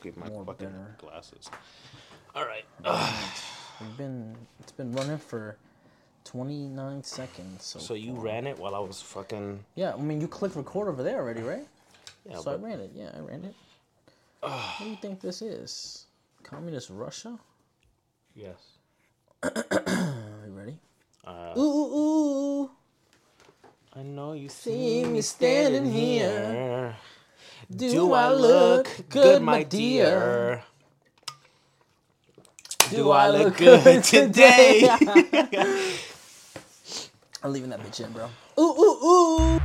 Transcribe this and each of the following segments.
smoking my More fucking bitter. glasses. All right. We've been it's been running for 29 seconds. So, So you far. ran it while I was fucking. Yeah, I mean you clicked record over there already, right? Yeah, so I but ran it. Yeah, I ran it. what do you think this is? Communist Russia? yes. Are you ready? Uh, Ooh ooh ooh. I know you See see me me standing standing here. Do, Do I look good, my dear? Do I look good today? I'm leaving that bitch in, bro. Ooh ooh ooh.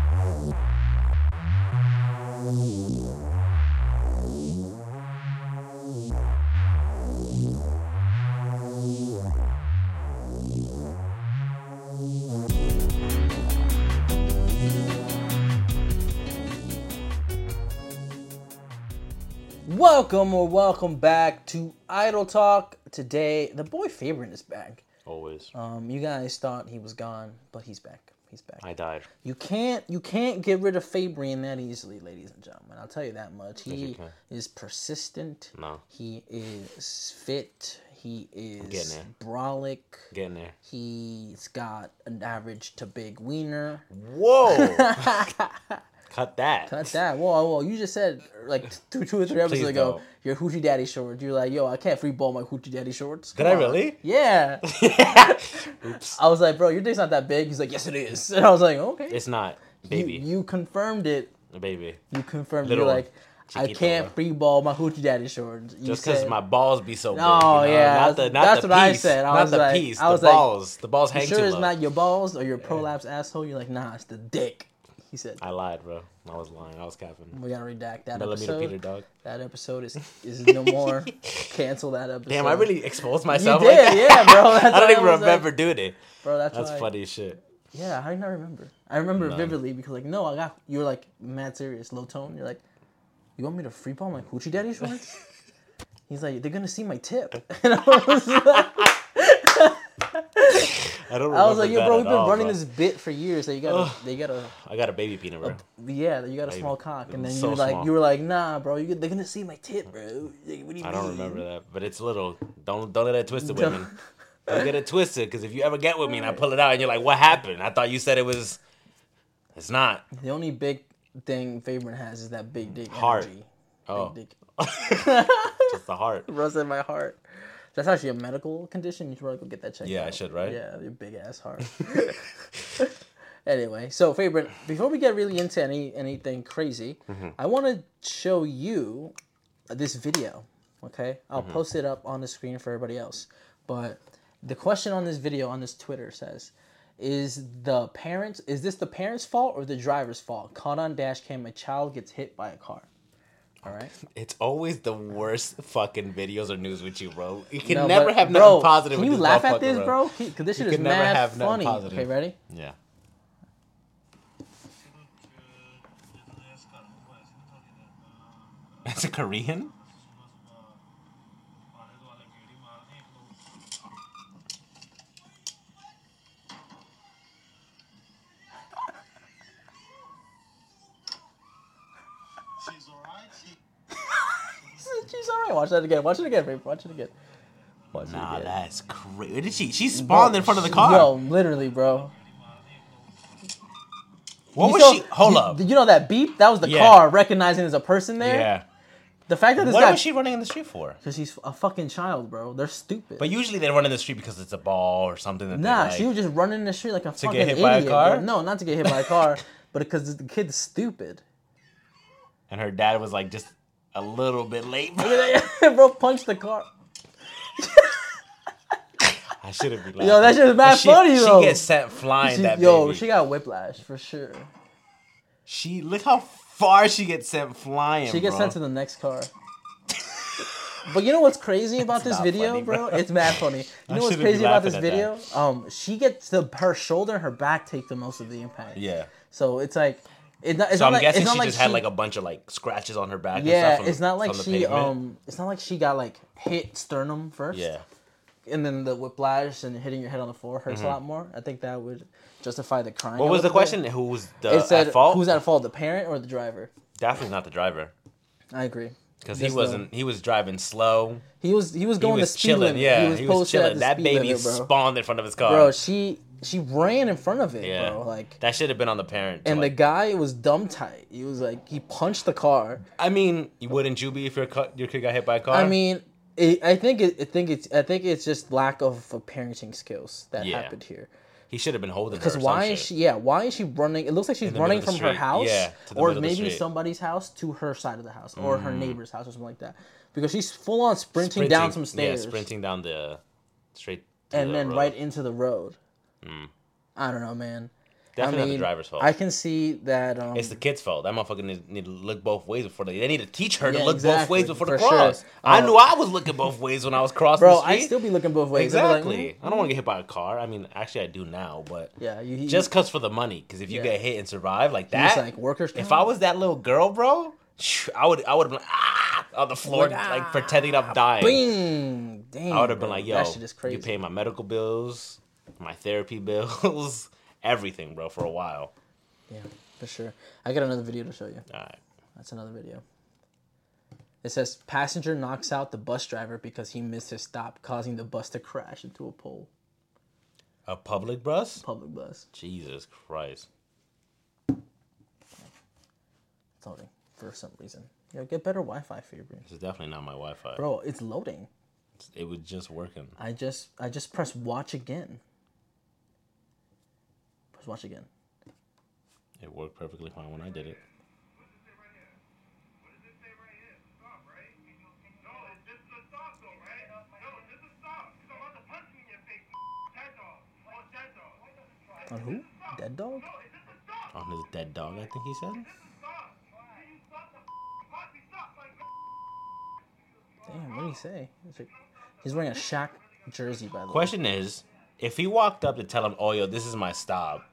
Welcome or welcome back to Idle Talk. Today, the boy Fabian is back. Always. Um, you guys thought he was gone, but he's back. He's back. I died. You can't you can't get rid of Fabian that easily, ladies and gentlemen. I'll tell you that much. He is persistent. No. He is fit. He getting is there. brolic. Getting there. He's got an average to big wiener. Whoa! Cut that. Cut that. Whoa, whoa. You just said like two, two or three episodes Please ago, don't. your hoochie daddy shorts. You're like, yo, I can't free ball my hoochie daddy shorts. Did Come I on. really? Yeah. Oops. I was like, bro, your dick's not that big. He's like, yes, it is. And I was like, okay. It's not, baby. You, confirmed it. baby. You confirmed. Little You're like, I can't free ball my hoochie daddy shorts. You Just because my balls be so big. Oh, you know? yeah, Not the, that's- not that's the what I piece. said. I not the like- piece. I was the like, balls. The balls You hang sure too it's low. not your balls or your prolapse asshole? You're like, nah, it's the dick. He said. I lied, bro. I was lying. I was capping. We gotta redact that Millimeter episode. Peter, dog. That episode is is no more. Cancel that episode. Damn, I really exposed myself. You did, like yeah, bro. I don't even like- remember doing it. bro. That's That's funny as shit. Yeah, how do you not remember? I remember None. vividly because like, no, I got you were like mad serious, low tone. You're like, you want me to free ball my hoochie daddy shorts? He's like, they're gonna see my tip, and I was like, I don't. I was like, yo, bro, we've been all, running bro. this bit for years. That you gotta, they gotta, I got a baby peanut, bro. yeah, you got a small cock, and then was you so were like, small. you were like, nah, bro, you, they're gonna see my tip, bro. Like, what do you I don't remember that, but it's little. Don't don't let that twist it twisted, women. Don't get it twisted, because if you ever get with me and I pull it out and you're like, "What happened?" I thought you said it was. It's not. The only big thing Favorite has is that big dick Heart. energy. Oh, Big dick. just the heart. runs in my heart. That's actually a medical condition. You should probably go get that checked Yeah, I should, right? Yeah, your big ass heart. anyway, so Fabian, Before we get really into any anything crazy, Mm-hmm. I want to show you this video. Okay, I'll Mm-hmm. post it up on the screen for everybody else. But the question on this video on this Twitter says. Is the parents is this the parents' fault or the driver's fault? Caught on dash cam, a child gets hit by a car. All right. It's always the worst fucking videos or news with you, bro. You can No, never but, have bro, nothing positive. Can you laugh at this, bro? Because this shit is can never mad funny. positive. Okay, ready? Yeah. It's a Korean. She's alright. She She's alright. Watch that again. Watch it again, babe. Watch it again. Watch Nah, it again. that's crazy. Did she? She spawned in front of the car. Yo, literally, bro. what You was saw- she? Hold you, up. Did you know that beep? That was the Yeah. car recognizing there's a person there. Yeah. The fact that this What guy, was she running in the street for? because he's a fucking child, bro. They're stupid. But usually they run in the street because it's a ball or something. That nah, like. she was just running in the street like a fucking city. To get hit idiot. by a car? bro. No, not to get hit by a car, but because the kid's stupid. and her dad was like just a little bit late. bro, punched the car. I shouldn't be laughing. Yo, that shit is mad she, funny, she gets sent flying. She- that yo, baby. she got whiplash for sure. She look how far she gets sent flying. She gets bro. sent to the next car. But you know what's crazy about this video, funny, bro? It's mad funny. You I know what's crazy about this video? Um, she gets the her shoulder and her back take the most of the impact. Yeah. So it's like, it's not. It's So I'm like, guessing she like just had like a bunch of like scratches on her back. and yeah. stuff from- it's not like she pavement. um. It's not like she got like hit sternum first. Yeah. And then the whiplash and hitting your head on the floor hurts a lot more. I think that would justify the. Mm-hmm. What was the question? Who was the It said at fault? who's at fault, the parent or the driver? Definitely not the driver. I agree. Because he wasn't. He was driving slow. He was he was He going was the speed chilling. limit. Yeah, he was, he was chilling. That baby limit, spawned in front of his car. Bro, she she ran in front of it, yeah, bro. Like, that should have been on the parent. and the guy was dumb tight. He was like, he punched the car. I mean, you wouldn't you be if your cu- your kid got hit by a car? I mean, it, I think it, I think it's I think it's just lack of parenting skills that Yeah. happened here. he should have been holding. Because why is shit. she? Yeah, why is she running? It looks like she's running from her house, Yeah, or middle of the maybe. Mm. somebody's house to her side of the house, or her neighbor's house, or something like that. Because she's full on sprinting, down some stairs, Yeah, sprinting down the straight. and the then road. right into the road. I don't know, man. Definitely I not mean, the driver's fault. I can see that. Um, It's the kid's fault. That motherfucker need, need to look both ways before they. They need to teach her to Yeah, look both ways before the for sure. cross. I Uh, knew I was looking both ways when I was crossing bro, the street. I still be looking both ways. I'd like, exactly. mm, I don't want to get hit by a car. I mean, actually, I do now, but Yeah, you, you just cause for the money. Because if you Yeah. get hit and survive like that, like workers. if. I was that little girl, bro, I would I would have been ah on the floor Like, like, pretending I'm dying. Bing, damn, I would have been like, yo, that shit is crazy. you pay my medical bills, my therapy bills, everything, bro, for a while. Yeah, for sure. I got another video to show you. All right. That's another video. It says passenger knocks out the bus driver because he missed his stop, causing the bus to crash into a pole. A public bus? Public bus. Jesus Christ. It's loading for some reason. Yo, get better Wi-Fi for your brain. This is definitely not my Wi-Fi. Bro, it's loading. It was just working. I just I just press watch again. Press watch again. It worked perfectly fine when I did it. On who? Dead dog? On his dead dog, I think he said. Damn, what did he say? He's wearing a Shaq jersey, by the way. Question is, if he walked up to tell him, "Oh, yo, this is my stop,"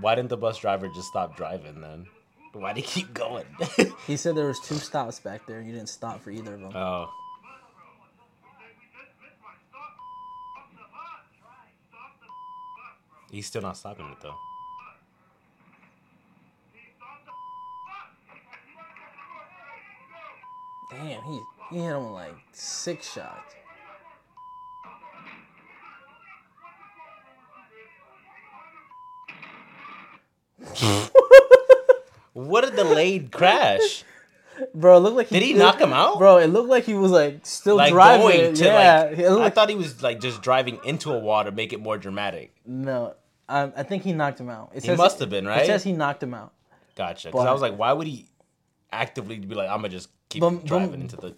why didn't the bus driver just stop driving then? Why did he keep going? He said there was two stops back there. and You didn't stop for either of them. oh, he's still not stopping it though. Damn, he he hit him with like six shots. What a delayed crash! Bro, it looked like he Did he knock him out? Bro, it looked like he was like still Like driving. going to yeah, like, I like- thought he was like just driving into a wall to make it more dramatic. no. Um, I think he knocked him out. It He must have been, right. It says he knocked him out. Gotcha. Because I was like, why would he actively be like, I'm gonna just keep Bum- driving bum- into the.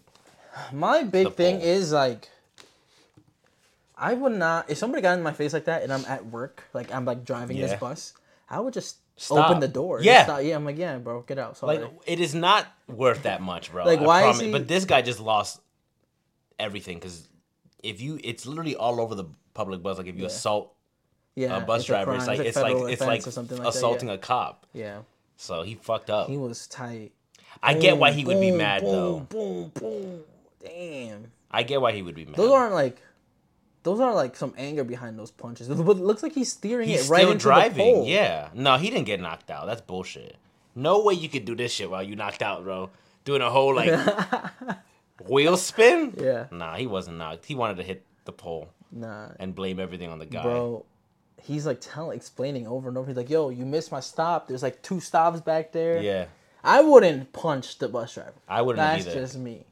My big The thing pole. is like, I would not. If somebody got in my face like that, and I'm at work, like I'm like driving Yeah. this bus, I would just Stop. open the door. Yeah. stop. yeah. I'm like, yeah, bro, get out. Sorry. Like, it is not worth that much, bro. Like, I why is he- But this guy just lost everything because if you, it's literally all over the public bus. Like if you assault yeah, a bus it's driver, crime. it's like it's like it's like something like assaulting that. a cop. Yeah. yeah, So he fucked up. he was tight. I get why Boom, he would be mad boom, though. Boom, boom, Damn. I get why he would be mad. Those aren't like. Those are like some anger behind those punches. But it looks like he's steering He's it right still into driving. the pole. Yeah. No, he didn't get knocked out. That's bullshit. No way you could do this shit while you knocked out, bro. Doing a whole like wheel spin. Yeah. Nah, he wasn't knocked. He wanted to hit the pole Nah, and blame everything on the guy. bro. He's like telling, explaining over and over. He's like, "Yo, you missed my stop. There's like two stops back there." Yeah. I wouldn't punch the bus driver. I wouldn't That's either. just me.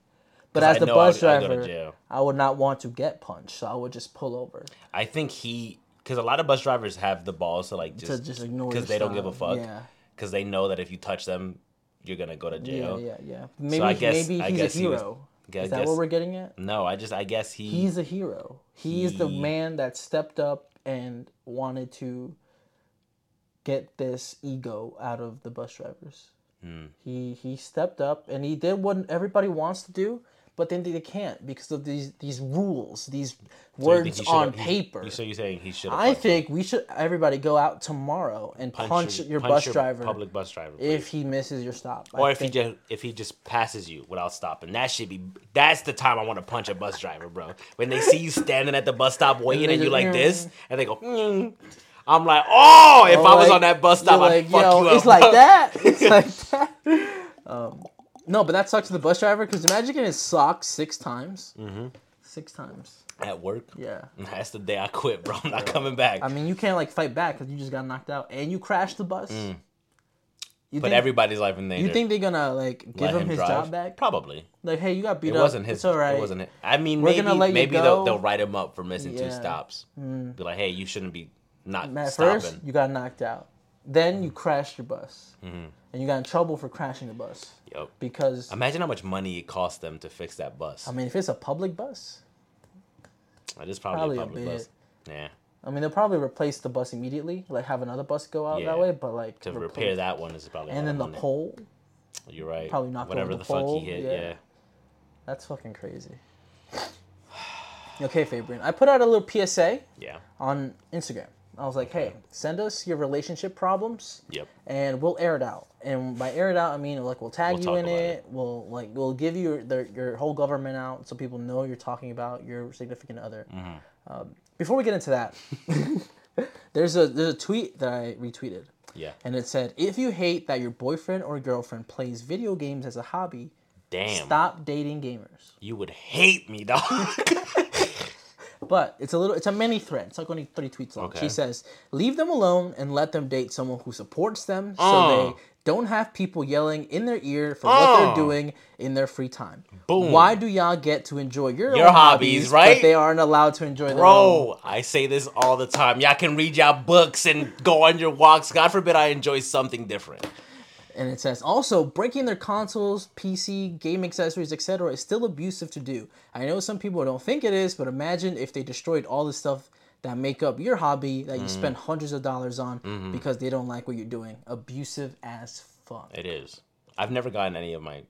But as I the bus go to driver, jail. I would not want to get punched, so I would just pull over. I think he because a lot of bus drivers have the balls to like just just ignore because they don't give a fuck. Yeah. Because they know that if you touch them, you're gonna go to jail. yeah, yeah. Yeah. Maybe, I guess- maybe I he's guess a he was- hero. I Is that guess- what we're getting at? No, I just I guess he He's a hero. He's the man that stepped up and wanted to get this ego out of the bus drivers. Hmm. He he stepped up and he did what everybody wants to do, but then they can't because of these these rules, these So words on he- paper. you- so you're saying he should? I think we should everybody go out tomorrow and punch, your bus driver public bus driver, if he misses your stop. or I if he just if he just passes you without stopping. That should be that's the time I want to punch a bus driver, bro. When they see you standing at the bus stop waiting and you like this, and they go, mm. I'm like, oh, if Or I was like- on that bus stop, I'd like, fuck yo, you up. It's like that. It's like that. Um, No, but that sucks to the bus driver because imagine getting socked six times. Mm-hmm. Six times. At work. Yeah. That's the day I quit, bro. I'm not coming back. I mean, you can't like fight back because you just got knocked out and you crashed the bus. You Put think, everybody's life in danger. you think they're gonna like give Let him his drive? job back? Probably. Like, hey, you got beat up. It up. wasn't his. It's all right. It wasn't it. I mean, We're maybe gonna let you maybe go. they'll they'll write him up for missing two Yeah. Mm. stops. Be like, hey, you shouldn't be not At stopping. first, you got knocked out. Then you crashed your bus, Mm-hmm. And you got in trouble for crashing the bus Yep. because Imagine how much money it cost them to fix that bus. I mean, if it's a public bus, it is probably, probably a a public bit. bus. Yeah. I mean, they'll probably replace the bus immediately, like have another bus go out Yeah. that way. But like To repair that one is probably. and then the money. pole, You're right. probably knock Whatever the, the fuck pole, he hit. yeah. Yeah. that's fucking crazy. Okay, Fabian, I put out a little PSA Yeah. on Instagram. I was like, hey, send us your relationship problems. Yep. and we'll air it out. And by air it out, I mean like we'll tag We'll you in it. it. We'll like we'll give you your, the, your whole government out so people know you're talking about your significant other. Mm-hmm. Um, before we get into that, there's a there's a tweet that I retweeted, Yeah. and it said, "If you hate that your boyfriend or girlfriend plays video games as a hobby, Damn. stop dating gamers." You would hate me, dog. But it's a little, it's a mini thread. It's like only three tweets long. Okay. She says, "Leave them alone and let them date someone who supports them, so Oh. they don't have people yelling in their ear for what they're Oh. doing in their free time. Boom. Why do y'all get to enjoy your, Your hobbies, hobbies, right? But they aren't allowed to enjoy their own. Bro, I say this all the time. Y'all can read y'all books and go on your walks. God forbid I enjoy something different. And it says also breaking their consoles, PC, game accessories, etc. is still abusive to do. I know some people don't think it is, but imagine if they destroyed all the stuff that make up your hobby that you spend mm-hmm. hundreds of dollars on mm-hmm. because they don't like what you're doing. Abusive as fuck. It is. I've never gotten any of my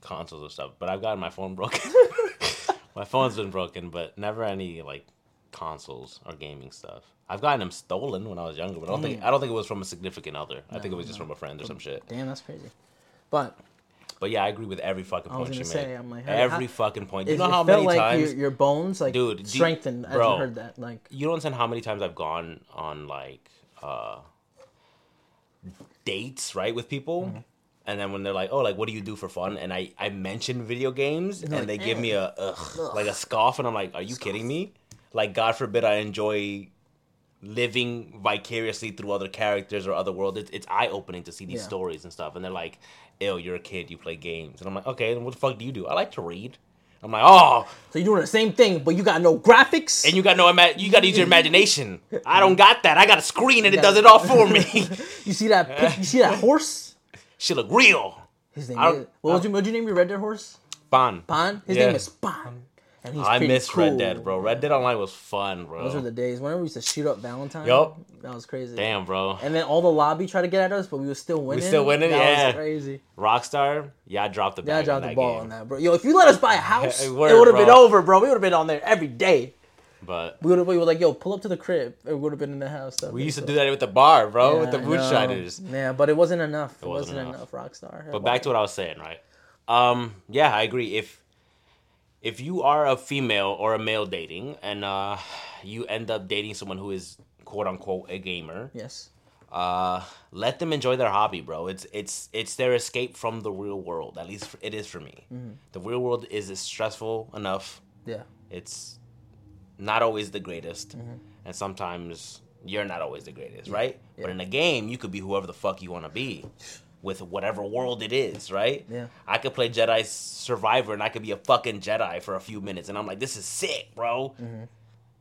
consoles or stuff, but I've gotten my phone broken. my phone's been broken, but never any like consoles or gaming stuff. I've gotten them stolen when I was younger, but I don't think I don't think it was from a significant other. I think it was just from a friend or some shit. Damn, that's crazy. But But yeah, I agree with every fucking point you gonna made. say, I'm like, how- every how- fucking point. it, You know it how felt many like times your, your bones like Dude, do you- strengthened as you heard that. Like you don't understand how many times I've gone on like uh dates, right, with people. Mm-hmm. And then when they're like, "Oh, like what do you do for fun?" and I I mention video games, and, they're they like, give me a ugh, like a scoff, and I'm like, "Are you kidding me?" Like, God forbid I enjoy living vicariously through other characters or other worlds. It's, it's eye opening to see these Yeah. stories and stuff. And they're like, "Ew, you're a kid, you play games," and I'm like, "Okay, then what the fuck do you do?" I like to read. I'm like, "Oh, so you're doing the same thing, but you got no graphics. and you got no ima- you got to use your imagination. I don't got that. I got a screen and it does it all for me. you see that? pic- You see that horse? She look real. His name is, what would you what would you name your Red Dead horse? Fun. Bon. His Yeah. name is Bon. And he's I miss cool. Red Dead, bro. Red Dead Online was fun, bro. Those were the days. Whenever we used to shoot up Valentine. Yup. That was crazy. Damn, bro. And then all the lobby tried to get at us, but we were still winning. We still winning? That Yeah. was crazy. Rockstar, yeah, I dropped the Yeah, I dropped the ball game. on that, bro. Yo, if you let us buy a house, it would have been over, bro. We would have been on there every day. But We would have we were like, yo, pull up to the crib. It would have been in the house. We used to do that with the bar, bro, with the Yeah, I boot know. shiners. Yeah, but it wasn't enough. It, wasn't wasn't, enough. Rockstar. But back to what I was saying, right? Um, yeah, I agree. If if you are a female or a male dating and uh you end up dating someone who is quote unquote a gamer, yes. uh let them enjoy their hobby bro. It's it's it's their escape from the real world. At least it is for me. Mm-hmm. the real world is stressful enough. Yeah. it's not always the greatest. Mm-hmm. and sometimes you're not always the greatest right? But in a game you could be whoever the fuck you want to be with whatever world it is right Yeah. i could play jedi survivor and i could be a fucking jedi for a few minutes and i'm like this is sick bro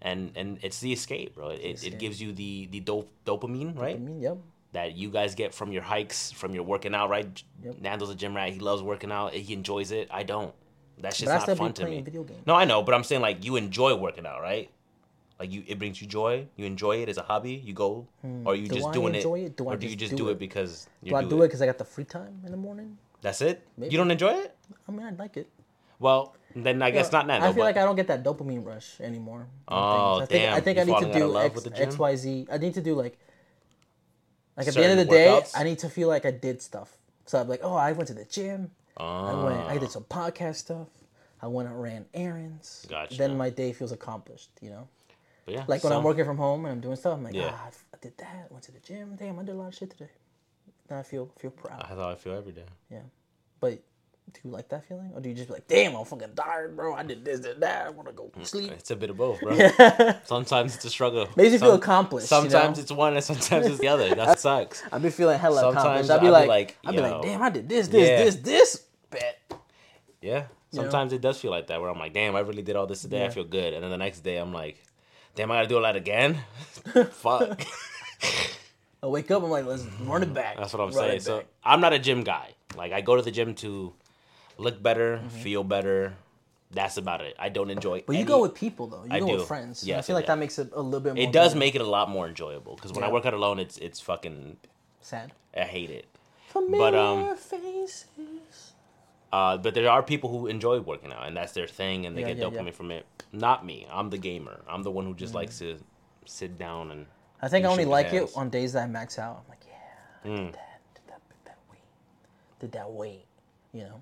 and and it's the escape bro it, it Mm-hmm. gives you the the dope, dopamine right mean, yep. that you guys get from your hikes, from your working out, right? Yep. Nando's a gym rat. He loves working out. He enjoys it. I don't. That's just not fun to me. No, I know, but I'm saying like you enjoy working out, right? Like you, it brings you joy. You enjoy it as a hobby. You go, or you. Do just I doing it, it? Do I or do you just do do it, it? because you Do I do it because I got the free time in the morning? That's it. Maybe. You don't enjoy it? I mean, I like it. Well, then I guess Yeah, not Nando. I feel but like I don't get that dopamine rush anymore. Oh. I think, damn. I think You I need to do X, with the gym? X, Y, Z. I need to do like, like at the end of the day. I need to feel like I did stuff. So I'm like, oh, I went to the gym. I went. I Ah. did some podcast stuff. I went and ran errands. Gotcha. Then my day feels accomplished. You know, But yeah, like when so- I'm working from home and I'm doing stuff. I'm like, Yeah. ah, I did that. Went to the gym. Damn, I did a lot of shit today. Then I feel feel proud. That's how I feel every day. Yeah, but Do you like that feeling, or do you just be like, "Damn, I'm fucking tired, bro. I did this and that. I want to go sleep." It's a bit of both, bro. sometimes it's a struggle. Makes you feel Some- accomplished. you know? Sometimes it's one and sometimes it's the other. That sucks. I'd be feeling hella Sometimes accomplished. I'd be like, like, I'd be like, damn, I did this, this, Yeah. this, this. Bet. Yeah. know? Sometimes it does feel like that where I'm like, damn, I really did all this today. I feel good. And then the next day I'm like, damn, I gotta do all that again? Fuck. I wake up, I'm like, let's run it back. That's what I'm Run saying. So. I'm not a gym guy. Like I go to the gym to look better, Mm-hmm. feel better. That's about it. I don't enjoy it. but you go with people though. You I go do. with friends. I feel like yeah. that makes it a little bit more. it does better. make it a lot more enjoyable because when I work out alone it's it's fucking sad. I hate it. Familiar um, faces. Uh, but there are people who enjoy working out, and that's their thing, and they Yeah, get yeah, dopamine yeah. from it. Not me. I'm the gamer. I'm the one who just likes to sit down and. I think I only like it on days that I max out. I'm like, yeah, Mm. did that, did that, did that weight, did that weight, you know.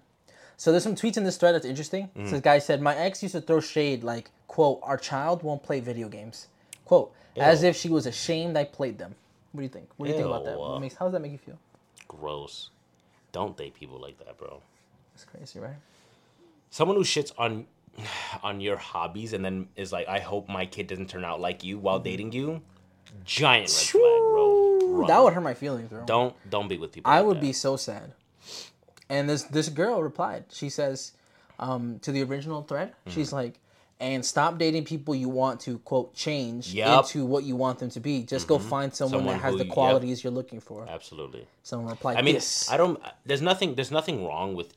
So there's some tweets in this thread that's interesting. Mm. So this guy said, "My ex used to throw shade like, quote, our child won't play video games, quote, as if she was ashamed I played them." What do you think? What do you think about that? What makes how does that make you feel? Gross. Don't date people like that, bro. It's crazy, right? Someone who shits on on your hobbies and then is like, I hope my kid doesn't turn out like you while dating you. Giant red flag, bro. Run. That would hurt my feelings, bro. Don't don't be with people. I like would that. be so sad. And this this girl replied. She says um, to the original thread, Mm-hmm. she's like, "And stop dating people you want to quote change. Mm-hmm. into what you want them to be. Just go find someone, Someone that has who- the yep. qualities you're looking for." absolutely. Someone replied, I mean, this. I don't. There's nothing. There's nothing wrong with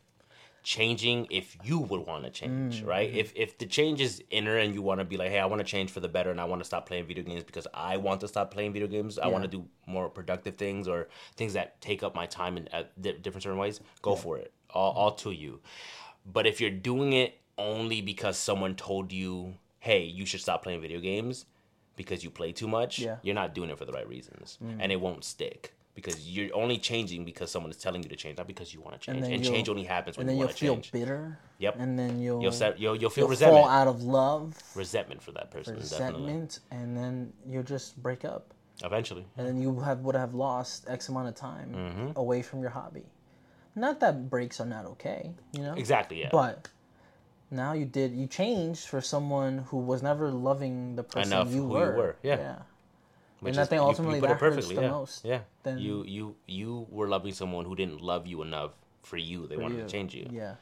changing if you would want to change, Mm. right? If if the change is inner and you want to be like, hey, I want to change for the better, and I want to stop playing video games because I want to stop playing video games. I want to do more productive things or things that take up my time in di- different certain ways. Go for it. All all to you. But if you're doing it only because someone told you, hey, you should stop playing video games because you play too much, Yeah. Mm. you're not doing it for the right reasons, and it won't stick. Because you're only changing because someone is telling you to change, not because you want to change. then And, change only happens when you want to change. and then you you'll feel bitter. Yep. And then you'll You'll, set, you'll you'll feel you'll resentment, fall out of love, resentment for that person. Definitely, resentment, and then you'll just break up. eventually. and then you have would have lost X amount of time Mm-hmm. away from your hobby. Not that breaks are not okay, you know. Exactly. Yeah. But now you did you changed for someone who was never loving the person Enough you who you were. were, yeah. yeah. Which and I is- think you- you ultimately put it that hurts the yeah. most. Yeah. than- you you you were loving someone who didn't love you enough for you. They wanted you. to change you. Yeah,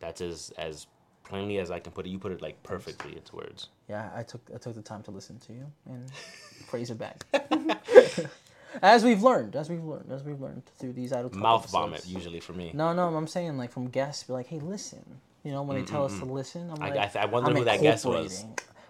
That's as as plainly as I can put it. You put it like perfectly into words. yeah. I took I took the time to listen to you and praise it back. as we've learned, as we've learned, as we've learned through these idle Mouth vomit usually for me. No, no, I'm saying like from guests, be like, hey, listen. You know, when they tell us to listen, I'm I- like, I- I wonder I'm who that guest was.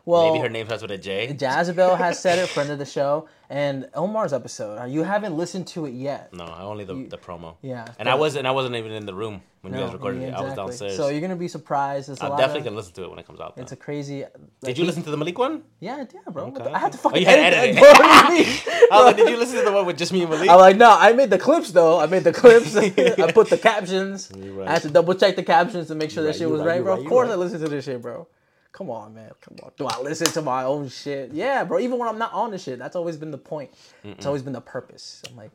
Well, Maybe her name starts with a J. Jazabel has said it, friend of the show, and Omar's episode. You haven't listened to it yet. No, I only the, the promo. Yeah, And I wasn't I wasn't even in the room when you guys recorded yeah, it. I was downstairs. So you're gonna be surprised. A I'm definitely of, gonna listen to it when it comes out. Though. It's a crazy. Did you listen to the Malik one? Yeah, yeah, bro. Okay. I have to Oh, fucking you had edit edited that. What do you mean? I was like, did you listen to the one with just me and Malik? I'm like, no, I made the clips though. I made the clips. I put the captions. Right. I had to double check the captions to make sure You're that right, shit was right, right, bro. right, Of course right. I listen to this shit, bro. Come on, man. Come on. Do I listen to my own shit? Yeah, bro. Even when I'm not on the shit, that's always been the point. It's always been the purpose. I'm like,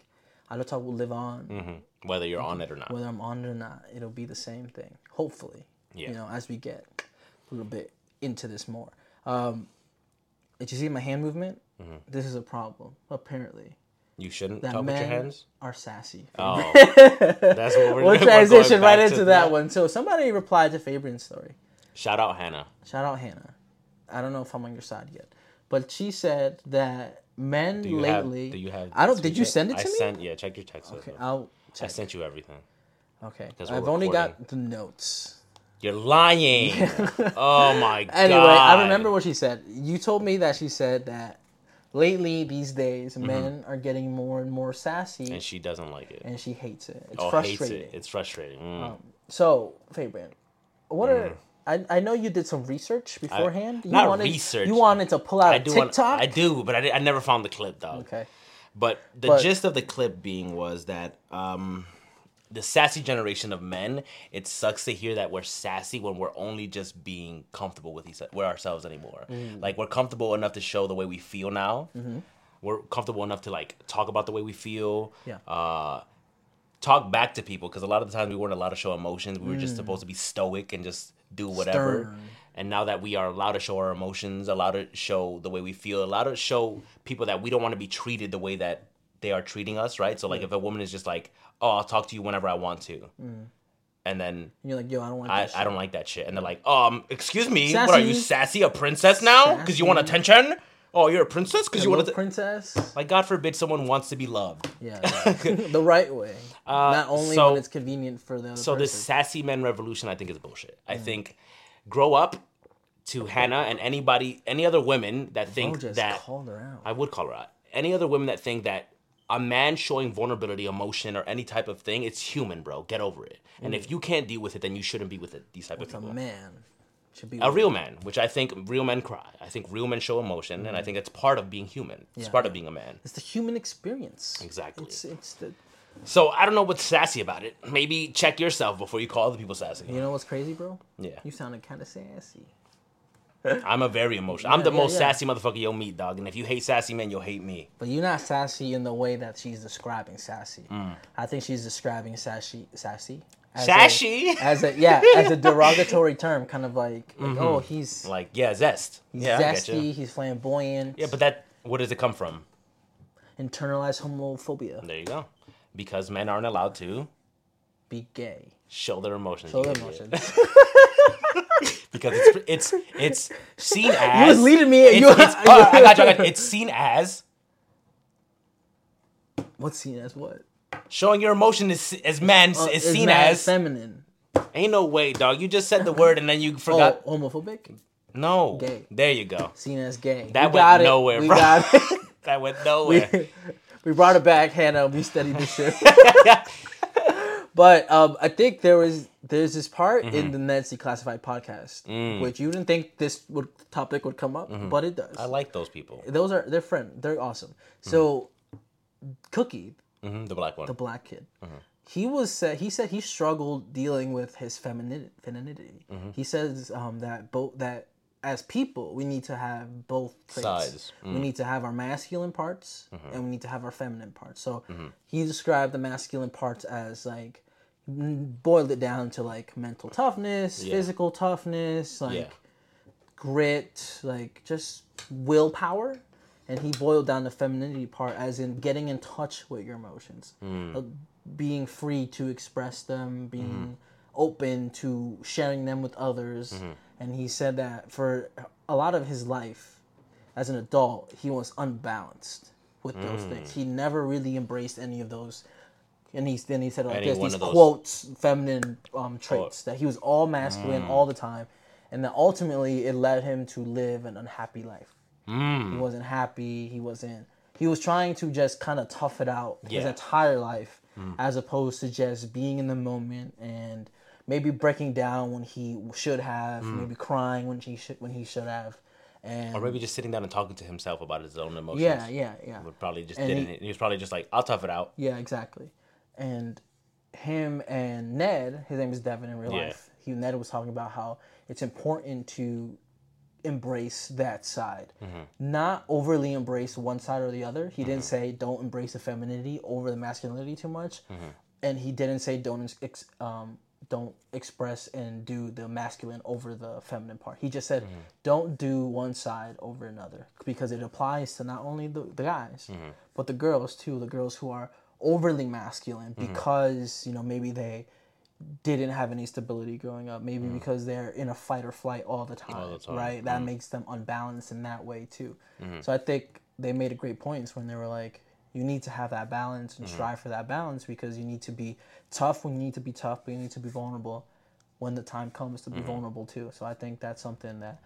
I don't talk will live on. Mhm. Whether you're on it or not. Whether I'm on it or not, it'll be the same thing. Hopefully. Yeah. You know, as we get a little bit into this more. Um, did you see my hand movement? Mm-hmm. This is a problem, apparently. You shouldn't That talk with your hands. Are sassy. Oh, that's what we're. We'll transition right into to that one. So somebody replied to Fabian's story. Shout out Hannah. Shout out Hannah. I don't know if I'm on your side yet, but she said that men Do you have? lately. Do you have? I don't. Did you screenshot? send it to I me? sent. Yeah, check your text. okay, I'll I sent you everything. Okay, I've only recording. got the notes. You're lying. oh my god. Anyway, I remember what she said. You told me that she said that lately these days men are getting more and more sassy, Mm-hmm. And she doesn't like it. and she hates it. It's oh, frustrating. hates it. It's frustrating. Mm. So, Fabian, what are I, I know you did some research beforehand. you not wanted, research. You wanted to pull out I a do. Want, TikTok. I do, but I, did- I never found the clip though. Okay. But the But- gist of the clip being was that um, the sassy generation of men, it sucks to hear that we're sassy when we're only just being comfortable with each with ourselves anymore. Mm. Like we're comfortable enough to show the way we feel now. Mm-hmm. We're comfortable enough to like talk about the way we feel. Yeah. Uh, talk back to people because a lot of the times we weren't allowed to show emotions. We were just supposed to be stoic and just do whatever. Stern. And now that we are allowed to show our emotions, allowed to show the way we feel, allowed to show people that we don't want to be treated the way that they are treating us, right? So like if a woman is just like, "Oh, I'll talk to you whenever I want to," and then And you're like, yo, I don't want. I, I don't like that shit. And they're like, um, excuse me, what are you, Sassy. sassy, a princess now? Because you want attention? Oh, you're a princess? Because you want to... princess. Like, God forbid someone wants to be loved. Yeah, yeah. the right way. Not only Uh, so- when it's convenient for the other So this sassy men revolution, I think, is bullshit. I think grow up to Hannah and anybody, any other women that think just that... called her out. I would call her out. Any other women that think that a man showing vulnerability, emotion, or any type of thing, it's human, bro. Get over it. And if you can't deal with it, then you shouldn't be with it, these type Mm. A of people. man. Should be a real man, which I think real men cry. I think real men show emotion, and I think it's part of being human. It's Yeah, part of being a man. It's the human experience. Exactly. It's it's the. So I don't know what's sassy about it. Maybe check yourself before you call other people sassy. You know what's crazy, bro? Yeah, You sounded kind of sassy. I'm a very emotional. I'm the yeah, most yeah. sassy motherfucker you'll meet, dog. And if you hate sassy men, you'll hate me. But you're not sassy in the way that she's describing sassy. Mm. I think she's describing sassy, sassy, as Sassy? a, as a yeah, as a derogatory term, kind of like, like, mm-hmm. oh, he's Like, yeah, zest. he's yeah, zesty, he's flamboyant. Yeah, but that where does it come from? internalized homophobia, There you go. Because men aren't allowed to be gay, show their emotions. show their emotions. because it's it's it's seen as you was leading me. It's, you, it's, oh, I got you, I got you. It's seen as What's seen as what? Showing your emotion is as man Uh, is seen as. feminine. Ain't no way, dog. You just said the word and then you forgot. Oh, homophobic. no, Gay. there you go. Seen as gay. That we went got it. nowhere, we bro. got it. That went nowhere. we, we brought it back, Hannah. We studied this shit. but um, I think there was there's this part Mm-hmm. in the Ned's Declassified podcast, Mm. which you didn't think this would topic would come up, but it does. I like those people. Those are they're friend. They're awesome. So, Cookie, hmm the black one. the black kid, Mm-hmm. he was said he said he struggled dealing with his femininity. femininity. Mm-hmm. He says um, that both that as people we need to have both traits. Sides. Mm-hmm. We need to have our masculine parts and we need to have our feminine parts. So Mm-hmm. he described the masculine parts as like boiled it down to like mental toughness, Yeah. physical toughness, like Yeah. grit, like just willpower. And he boiled down the femininity part as in getting in touch with your emotions, Hmm. Uh, being free to express them, being Mm-hmm. open to sharing them with others. Mm-hmm. And he said that for a lot of his life as an adult, he was unbalanced with those Hmm. things. He never really embraced any of those. And he then he said like this, these those- quotes, feminine um, traits that he was all masculine Mm. all the time, and that ultimately it led him to live an unhappy life. Mm. He wasn't happy. He wasn't. He was trying to just kind of tough it out his Yeah. Mm. entire life, as opposed to just being in the moment and maybe breaking down when he should have, maybe crying when he should when he should have, and Mm. or maybe just sitting down and talking to himself about his own emotions. yeah, yeah, yeah, But probably just And didn't. he- He, was probably just like, I'll tough it out. yeah, exactly. And him and Ned, his name is Devon in real Yeah. life. He Ned was talking about how it's important to embrace that side, Mm-hmm. not overly embrace one side or the other. He didn't say don't embrace the femininity over the masculinity too much, Mm-hmm. and he didn't say don't ex- um, don't express and do the masculine over the feminine part. He just said don't do one side over another because it applies to not only the, the guys but the girls too. The girls who are overly masculine because you know maybe they didn't have any stability growing up. Maybe mm. because they're in a fight or flight all the time, the time, right? That mm. makes them unbalanced in that way too. Mm-hmm. So I think they made a great points when they were like, you need to have that balance and mm-hmm. strive for that balance because you need to be tough when you need to be tough, but you need to be vulnerable when the time comes to be mm-hmm. vulnerable too. So I think that's something that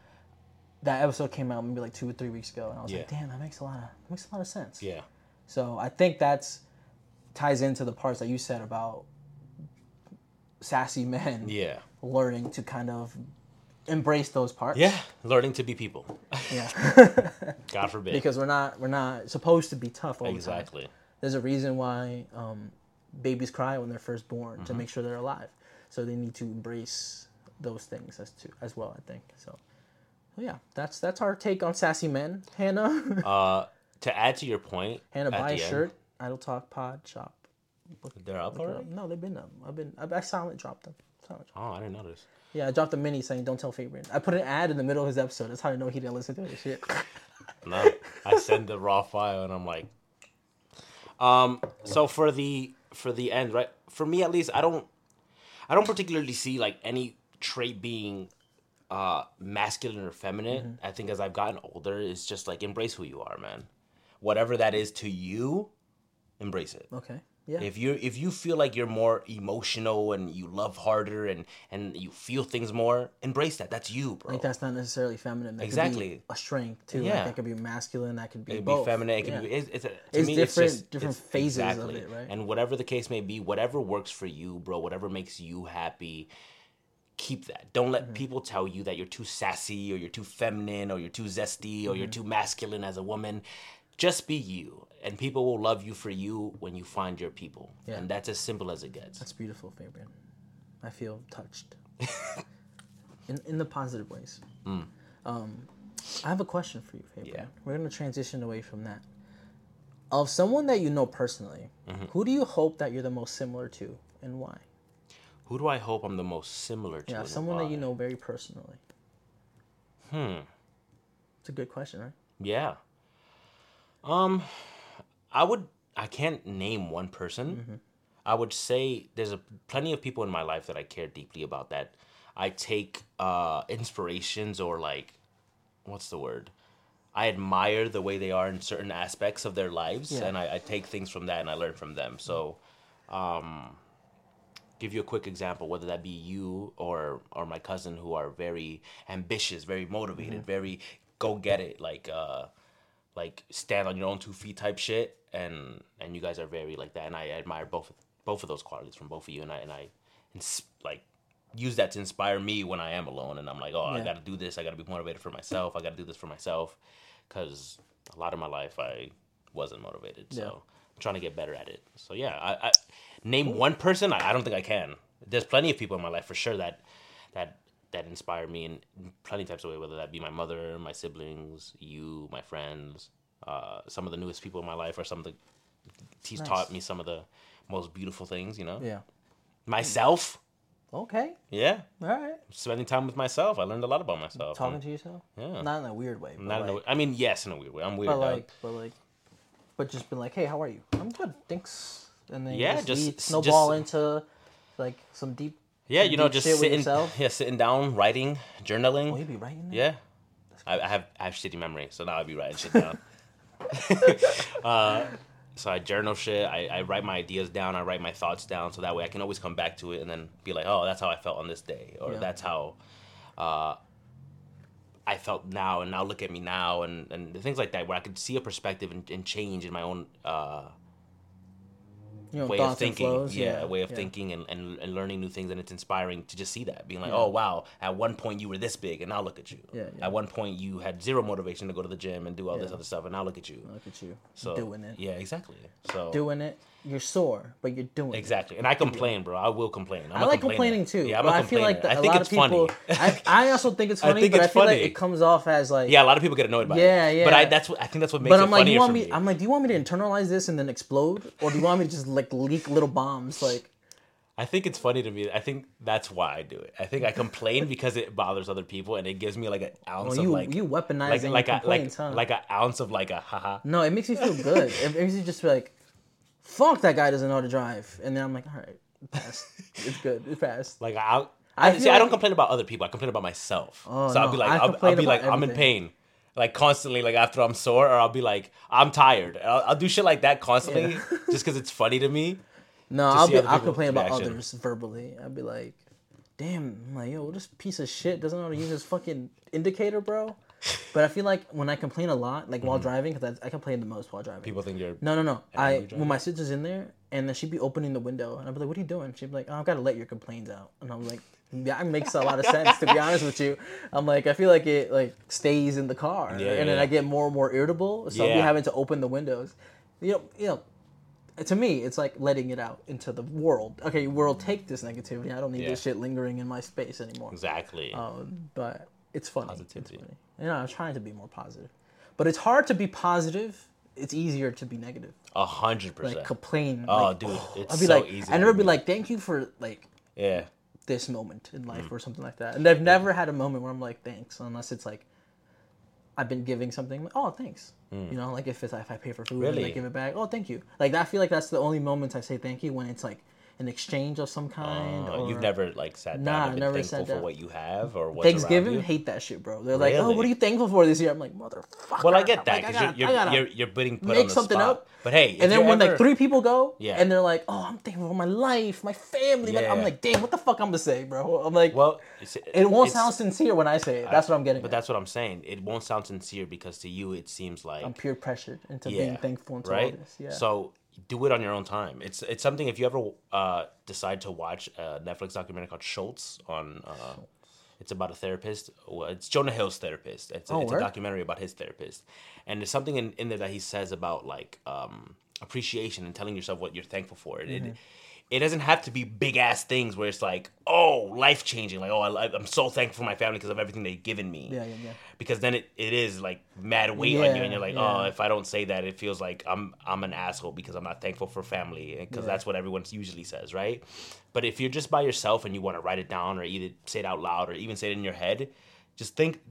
that episode came out maybe like two or three weeks ago, and I was like, damn, that makes a lot of that makes a lot of sense. Yeah. So I think that's ties into the parts that you said about sassy men Yeah. learning to kind of embrace those parts. Yeah. Learning to be people. Yeah. God forbid. because we're not we're not supposed to be tough all the time. exactly. There's a reason why um, babies cry when they're first born Mm-hmm. to make sure they're alive. So they need to embrace those things as to as well. I think so. so yeah, that's that's our take on sassy men. Hannah, Uh, to add to your point, Hannah, buy a end- shirt. Idle Talk Pod Shop. They're up already. No, they've been up. I've been. I, I silent dropped them. Silent dropped. Oh, I didn't notice. Yeah, I dropped a mini saying "Don't tell Fabian." I put an ad in the middle of his episode. That's how I know he didn't listen to this shit. No, I send the raw file and I'm like, um. So for the for the end, right? For me at least, I don't, I don't particularly see like any trait being, uh, masculine or feminine. I think as I've gotten older, it's just like embrace who you are, man. Whatever that is to you, embrace it. Okay. Yeah. If you if you feel like you're more emotional and you love harder and and you feel things more, embrace that. That's you, bro. like that's not necessarily feminine. That Could Exactly. be a strength too. Yeah. Like that could be masculine. That could be It could both. be feminine. It could Yeah. be. It's, it's, a, to It's me, different- It's just, different it's- phases of it, right? And whatever the case may be, whatever works for you, bro. Whatever makes you happy, keep that. Don't let Mm-hmm. people tell you that you're too sassy or you're too feminine or you're too zesty or you're Mm-hmm. too masculine as a woman. Just be you, and people will love you for you when you find your people. Yeah. And that's as simple as it gets. That's beautiful, Fabian. I feel touched. in in the positive ways. Um, I have a question for you, Fabian. Yeah. We're gonna transition away from that. Of someone that you know personally, Mm-hmm. who do you hope that you're the most similar to, and why? Who do I hope I'm the most similar to? Yeah, someone that you know very personally. Hmm. It's a good question, right? Yeah. Um, I would. I can't name one person. I would say there's a plenty of people in my life that I care deeply about. That I take uh inspirations or like, what's the word? I admire the way they are in certain aspects of their lives, Yeah. and I, I take things from that and I learn from them. So, um, give you a quick example, whether that be you or or my cousin, who are very ambitious, very motivated, very go get it, like uh, like stand on your own two feet type shit, and and you guys are very like that, and I admire both both of those qualities from both of you, and I and I, ins- like use that to inspire me when I am alone, and I'm like, oh, I got to do this, I got to be motivated for myself, I got to do this for myself, because a lot of my life I wasn't motivated, so Yeah. I'm trying to get better at it. So yeah, I, I name one person, I, I don't think I can. There's plenty of people in my life for sure that that that inspire me in plenty of types of way, whether that be my mother, my siblings, you, my friends, uh, some of the newest people in my life, or some of the he's Nice. taught me some of the most beautiful things. You know, Yeah. myself. Okay. Yeah, All right. spending time with myself, I learned a lot about myself. Talking and to yourself. Yeah. Not in a weird way. But not in a like, way- I mean, yes, in a weird way. I'm weird. but like, but like, but just been like, hey, how are you? I'm good. Thanks. And then Yeah, just, just- lead, just- snowball into like some deep. Yeah, you know, just sitting, yeah, sitting down, writing, journaling. Oh, you be writing. That? Yeah. I, I have I have shitty memory, so now I'd be writing shit down. uh, so I journal shit. I, I write my ideas down. I write my thoughts down, so that way I can always come back to it and then be like, oh, that's how I felt on this day, or Yeah. that's how uh, I felt now, and now look at me now, and, and things like that, where I could see a perspective and, and change in my own uh, You know, way of thinking. flows. yeah, way of yeah. thinking and, and, and learning new things. And it's inspiring to just see that. Being like, Yeah. oh, wow, at one point you were this big, and now look at you. Yeah, yeah. At one point you had zero motivation to go to the gym and do all this other stuff, and now look at you. Look at you So doing it. Yeah, exactly. So Doing it. You're sore, but you're doing it. exactly. And I complain, bro. I will complain. I'm I like complaining too. Yeah, I'm a I feel like the, I a think lot it's of people. funny. I, I also think it's I funny, think but I feel funny. like it comes off as like. yeah, a lot of people get annoyed by Yeah, it. But I yeah. that's what I think that's what makes But it I'm like, funnier you want me? me. I'm like, do you want me to internalize this and then explode, or do you want me to just like leak little bombs? Like, I think it's funny to me. I think that's why I do it. I think I complain because it bothers other people, and it gives me like an ounce well, of like you weaponizing like like a, like huh? like an ounce of like a haha. no, it makes me feel good. it makes you just like, fuck that guy doesn't know how to drive, and then I'm like, all right, it passed. it's good. It passed. Like I, I see. I don't complain about other people. I complain about myself. Oh, so I'll no, be like, I I'll, I'll be like, about I'm in pain, like constantly. Like after I'm sore, or I'll be like, I'm tired. I'll, I'll do shit like that constantly, Yeah. just because it's funny to me. No, to I'll be I'll complain about others verbally. I'll be like, damn, I'm like yo, this piece of shit doesn't know how to use his fucking indicator, bro. But I feel like when I complain a lot, like while driving, because I, I complain the most while driving. Mm-hmm. People think you're. No, no, no. I driver? when my sister's in there, and then she'd be opening the window, and I'd be like, "What are you doing?" She'd be like, "Oh, I've got to let your complaints out," and I'm like, "Yeah, it makes a lot of sense to be honest with you." I'm like, I feel like it like stays in the car, Yeah, and then. I get more and more irritable, so I'll be having to open the windows. You know, you know. To me, it's like letting it out into the world. Okay, world, take this negativity. I don't need this shit lingering in my space anymore. Exactly. Um, but it's funny. Positivity. It's funny. You know, I'm trying to be more positive, but it's hard to be positive it's easier to be negative, A hundred like percent. complain. Oh, like, dude, it's I'd be so like, easy I never be like, thank you for like Yeah. this moment in Mm. life or something like that. And I've never had a moment where I'm like, thanks, unless it's like I've been giving something. Oh, thanks. You know, like if it's if I pay for food and Mm. I give it back. Oh, thank you. Like I feel like that's the only moments I say thank you when it's like an exchange of some kind. Uh, or you've never like sat down Nah, and been never thankful for what you have or what's Thanksgiving. Hate that shit, bro. They're like, oh, what are you thankful for this year? I'm like, motherfucker. Well, I get that because gotta- you're, I you're, you're you're being put on make something spot. up. But hey, and then you're when ever- like three people go, Yeah. and they're like, "Oh, I'm thankful for my life, my family," man," I'm like, "Damn, what the fuck I'm gonna say, bro?" I'm like, well, it won't sound sincere when I say it. That's what I'm getting. But at. that's what I'm saying. It won't sound sincere because to you it seems like I'm peer pressured into yeah, being thankful into right? all this. Yeah. So do it on your own time. It's it's something if you ever uh, decide to watch a Netflix documentary called Stutz on. Uh, it's about a therapist. Well, it's Jonah Hill's therapist. It's a, Oh, it's a documentary about his therapist, and there's something in, in there that he says about like um, appreciation and telling yourself what you're thankful for. Mm-hmm. it it doesn't have to be big ass things where it's like, oh, life changing. Like, oh, I, I'm so thankful for my family because of everything they've given me yeah, yeah, yeah. because then it, it is like mad weight on you and you're like yeah. oh if i don't say that it feels like i'm i'm an asshole because i'm not thankful for family eh, because Yeah. that's what everyone usually says right but if you're just by yourself and you want to write it down or either say it out loud or even say it in your head just think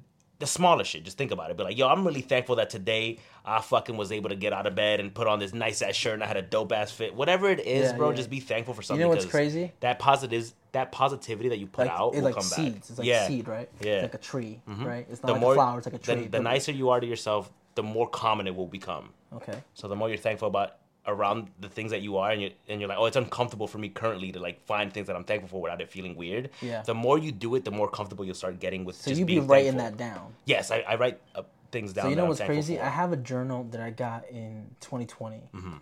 the smallest shit just think about it be like yo i'm really thankful that today i fucking was able to get out of bed and put on this nice ass shirt and i had a dope ass fit whatever it is Yeah, bro yeah. just be thankful for something You know what's crazy? that positive that positivity that you put Like out will like come seeds. back It's like yeah seed, right? Yeah. It's like a tree, mm-hmm. right? It's not the like more a flower. It's like a the, tree. the nicer you are to yourself, the more common it will become. Okay. So the more you're thankful about around the things that you are, and you're, and you're like, oh, it's uncomfortable for me currently to like find things that I'm thankful for without it feeling weird. Yeah. The more you do it, the more comfortable you'll start getting with So just you be writing thankful. that down. Yes, I, I write uh, things down. So you know what's crazy? for. I have a journal that I got in 2020. Mm-hmm.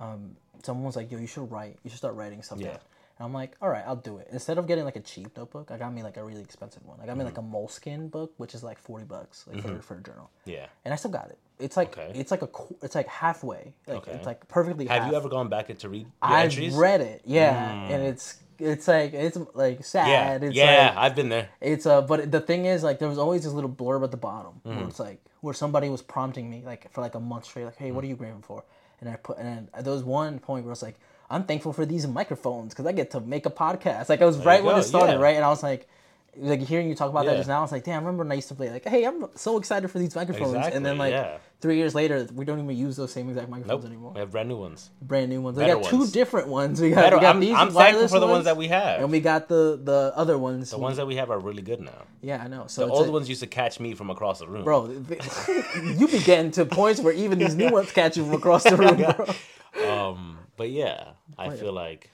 Um, someone was like, "Yo, you should write. You should start writing something." Yeah. And I'm like, "All right, I'll do it." Instead of getting like a cheap notebook, I got me like a really expensive one. I got me like a Mm-hmm. Moleskine book, which is like 40 bucks, like for, for a journal. yeah. And I still got it. It's like Okay. it's like a it's like halfway. Like Okay. it's like perfectly. Have half. you ever gone back to read your I've entries? Mm. read it, yeah, and it's it's like it's like Yeah, sad. It's yeah, like, I've been there. it's uh, but the thing is, like, there was always this little blurb at the bottom Mm. where it's like where somebody was prompting me like for like a month straight, like, "Hey, Mm. what are you grateful for?" And I put, and there was one point where it's like, "I'm thankful for these microphones because I get to make a podcast." Like, it was right when go, it started, yeah. right? And I was like, like hearing you talk about that just now, I was like, "Damn, I remember when I used to play like, hey, I'm so excited for these microphones," and then like yeah. three years later, we don't even use those same exact microphones Nope. anymore. We have brand new ones. Brand new ones. We Better got two different ones. We got, Better- we got I'm, these I'm thankful for the ones ones that we have. and we got the the other ones. the ones that we have are really good now. yeah, I know. So The old ones used to catch me from across the room. bro. you be getting to points where even these new ones catch you from across the room, bro. Um, but yeah, I Oh, yeah. feel like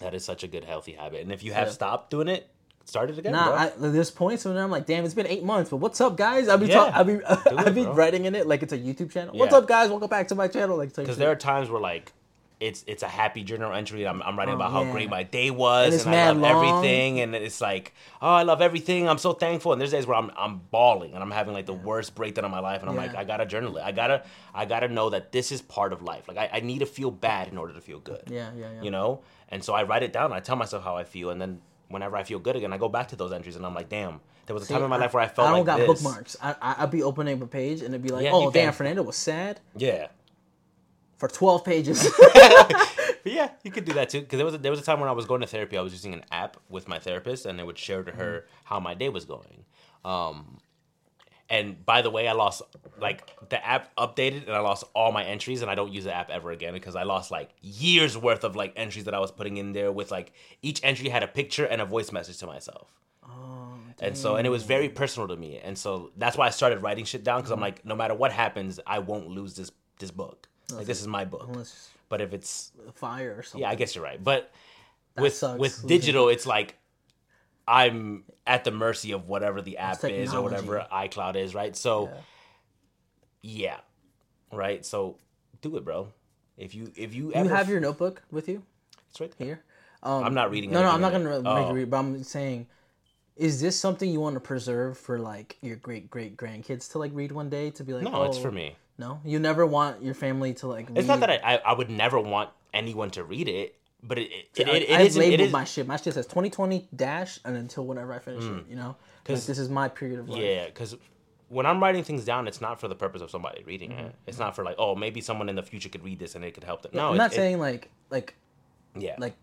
that is such a good healthy habit. And if you have Yeah. stopped doing it, start it again, Nah. I, there's points when I'm like, damn, it's been eight months, but what's up, guys? I'll be Yeah, talk, I'll be I'll it, be bro. writing in it like it's a YouTube channel. What's up, guys? Welcome back to my channel. Like, Because there are times where like it's it's a happy journal entry. I'm, I'm writing oh, about how Oh, great my day was, And and, I love long. everything, and it's like, oh, I love everything. I'm so thankful. And there's days where I'm I'm bawling and I'm having like the worst breakdown of my life, and I'm like, I gotta journal it. I gotta I gotta know that this is part of life. Like I, I need to feel bad in order to feel good. yeah, yeah, yeah. you know and so i write it down i tell myself how i feel and then whenever i feel good again i go back to those entries and i'm like damn there was a See, time in my life where i felt I don't like got this bookmarks. I, I I'd be opening a page and it'd be like, Yeah, oh damn. Fernando was sad yeah for 12 pages. but yeah you could do that too because there was a, there was a time when i was going to therapy i was using an app with my therapist and it would share to her Mm-hmm. how my day was going um and by the way i lost like the app updated and i lost all my entries and i don't use the app ever again because i lost like years worth of like entries that i was putting in there with like each entry had a picture and a voice message to myself. Oh, and so and it was very personal to me. And so that's why i started writing shit down because i'm mm-hmm. like no matter what happens i won't lose this this book. Like this is my book. but if it's fire or something. yeah i guess you're right. But with sucks, with digital it's like i'm at the mercy of whatever the app is or whatever icloud is right so yeah, right so do it bro if you if you You have your notebook with you it's right there. here? Um, i'm not reading No, no, I'm not gonna make Oh. you read, but I'm saying, is this something you want to preserve for like your great great grandkids to like read one day to be like? no it's oh, for me No, you never want your family to like. it's not that I, I i would never want anyone to read it but it it, it, it, I, labeled it is my shit. My shit says 2020 dash and until whenever I finish it. You know, because this is my period of life. Mm. Yeah, because when I'm writing things down, it's not for the purpose of somebody reading Mm-hmm. it. It's not for like, oh, maybe someone in the future could read this and it could help them. No, I'm not saying like like yeah, like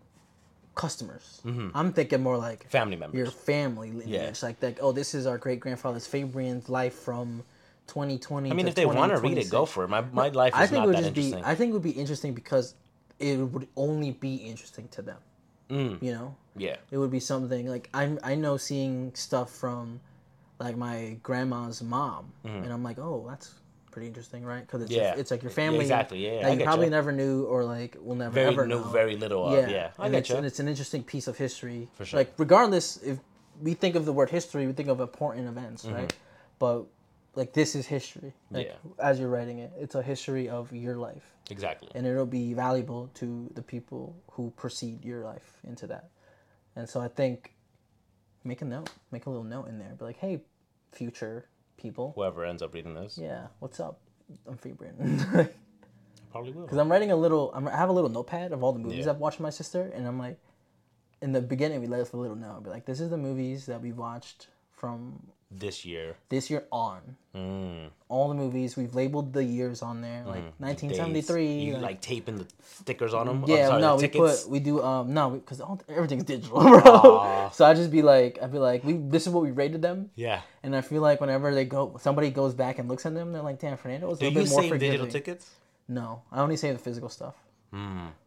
customers. I'm thinking more like family members. your family lineage. Yeah. Like like oh, this is our great grandfather's Fabian's life from 2020. I mean, if they want to read it, go for it. My my life is I think not it would that just be. interesting. I think it would be interesting because it would only be interesting to them. Mm. You know, yeah, it would be something like I'm I know seeing stuff from like my grandma's mom, and I'm like, oh, that's pretty interesting, right? Because it's Mm-hmm. Yeah. it's like your family, exactly, yeah, yeah, you probably ya. never knew or like will never very ever know very little of. yeah, Yeah, I and get it's, you. and it's an interesting piece of history. For sure. Like regardless, if we think of the word history, we think of important events, right? But like this is history. Like. Yeah. As you're writing it, it's a history of your life Exactly. and it'll be valuable to the people who precede your life into that. And so I think make a note, make a little note in there, be like, hey, future people, Whoever ends up reading this yeah, what's up? I'm Fabian. Because probably will. Because I'm writing a little, I'm, I have a little notepad of all the movies Yeah. I've watched with my sister, and I'm like, in the beginning, we let us a little note, be like, this is the movies that we watched from This year. this year on. Mm. All the movies we've labeled the years on there, like Mm-hmm. Days. 1973. You like- like taping the stickers on them? Yeah, sorry, no, we put we do um no because everything's digital, bro. Aw. So I just be like, I'd be like, we this is what we rated them, Yeah. and I feel like whenever they go, somebody goes back and looks at them, they're like, damn, Fernando was a little you bit more save forgiving. digital tickets? No, I only save the physical stuff.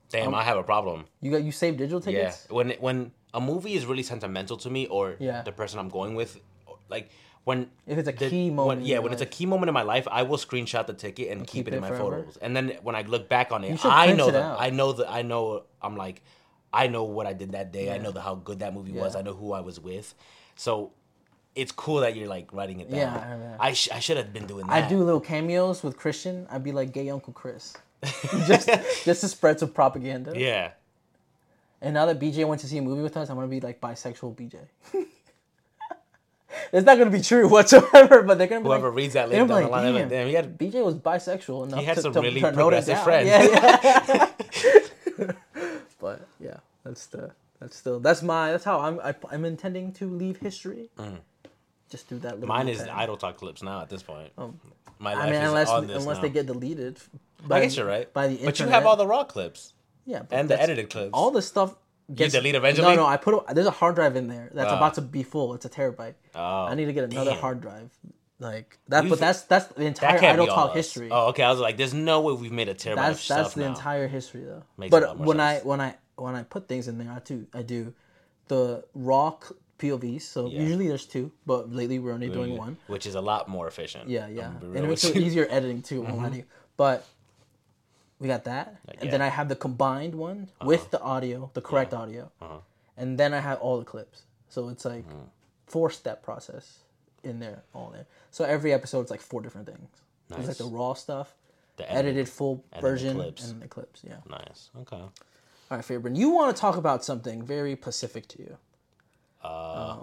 Damn, I have a problem. You got you save digital tickets? Yeah, when when a movie is really sentimental to me, or Yeah. the person I'm going with, like when If it's a the- key moment when, yeah, when it's a key moment in my life, I will screenshot the ticket and, keep, keep it in my forever? photos. And then when I look back on it, I know it that out. I know that I know I'm like, I know what I did that day. I know the, how good that movie was. I know who I was with. So it's cool that you're like writing it down. Yeah, I. I, sh- I should have been doing that. I do little cameos with Christian. I'd be like gay Uncle Chris, just just to spread some propaganda. Yeah. And now that BJ went to see a movie with us, I'm gonna be like bisexual BJ. it's not gonna be true whatsoever, but they're gonna be Whoever like, reads that later down the be line, they're like, damn, damn, he had BJ was bisexual enough He had to, some to, really to progressive friends. Yeah, yeah. but yeah, that's the that's still that's my that's how I'm I, I'm intending to leave history. Just do that. Little Mm. Mine is idle talk clips now at this point. My life I mean, is unless on this unless now. they get deleted. I guess you're right. By the but you have all the raw clips yeah, but and the edited clips. all the stuff gets delete eventually? No, no, I put a, there's a hard drive in there that's Ah. about to be full. It's a terabyte. Oh, I need to get another damn. hard drive. Like that, We've- but that's that's the entire that idle talk us. history. Oh, okay. I was like, there's no way we've made a terabyte of that's stuff that's the now. entire history though. Makes but when I when I when I put things in there, I do I do the raw POVs. So Yeah. usually there's two, but lately we're only doing one. which is a lot more efficient. Yeah, yeah, and it makes it easier editing too already. But we got that, and yeah. Uh-huh. then I have the combined one with the audio, the correct audio, and then I have all the clips. So it's like Mm-hmm. four step process in there, all there. So every episode's like four different things. it's like the raw stuff, The edited, edited- full and the version, clips. and the clips. Yeah. Nice. Okay. All right, Fabian, you want to talk about something very specific to you. Uh,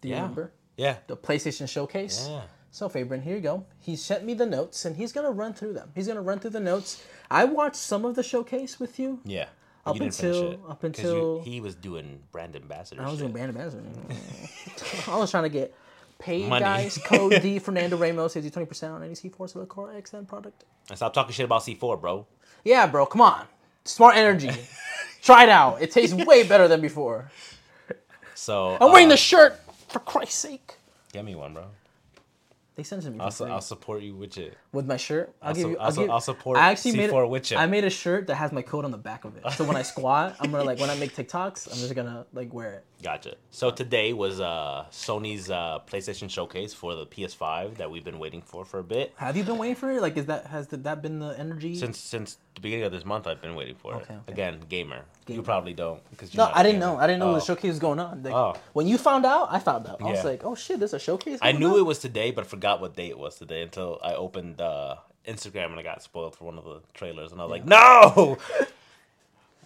Do you yeah. remember yeah. the PlayStation Showcase? Yeah. So, Fabian, here you go. He sent me the notes, and he's gonna run through them. He's gonna run through the notes. I watched some of the showcase with you. Yeah. Up until- it, up 'cause you- until- he was doing brand ambassador. I was shit. doing brand ambassador. I was trying to get paid, Money. guys. Code D Fernando Ramos saves you twenty percent on any C4 Silicon XN product. And stop talking shit about C4, bro. Yeah, bro, come on. Smart Energy. Try it out. It tastes way better than before. So I'm wearing uh, the shirt for Christ's sake. Get me one, bro. They sent it to me I'll, su-. I'll support you with it. with my shirt. I'll, I'll give su- you. I'll I'll, give, I'll support I actually made. C4 with ya. I made a shirt that has my code on the back of it. So when I squat, I'm gonna like when I make TikToks, I'm just gonna like wear it. Gotcha. So today was uh, Sony's uh, PlayStation showcase for the PS5 that we've been waiting for for a bit. Have you been waiting for it? Like, is that has that been the energy? Since since the beginning of this month, I've been waiting for Okay, it. okay. Again, gamer. You probably don't because no, I didn't know. I didn't know Oh. the showcase was going on. Like, Oh. When you found out, I found out. I was like, oh shit, there's a showcase. I knew on? it was today, but forgot what day it was today until I opened uh, Instagram and I got spoiled for one of the trailers, and I was like, no.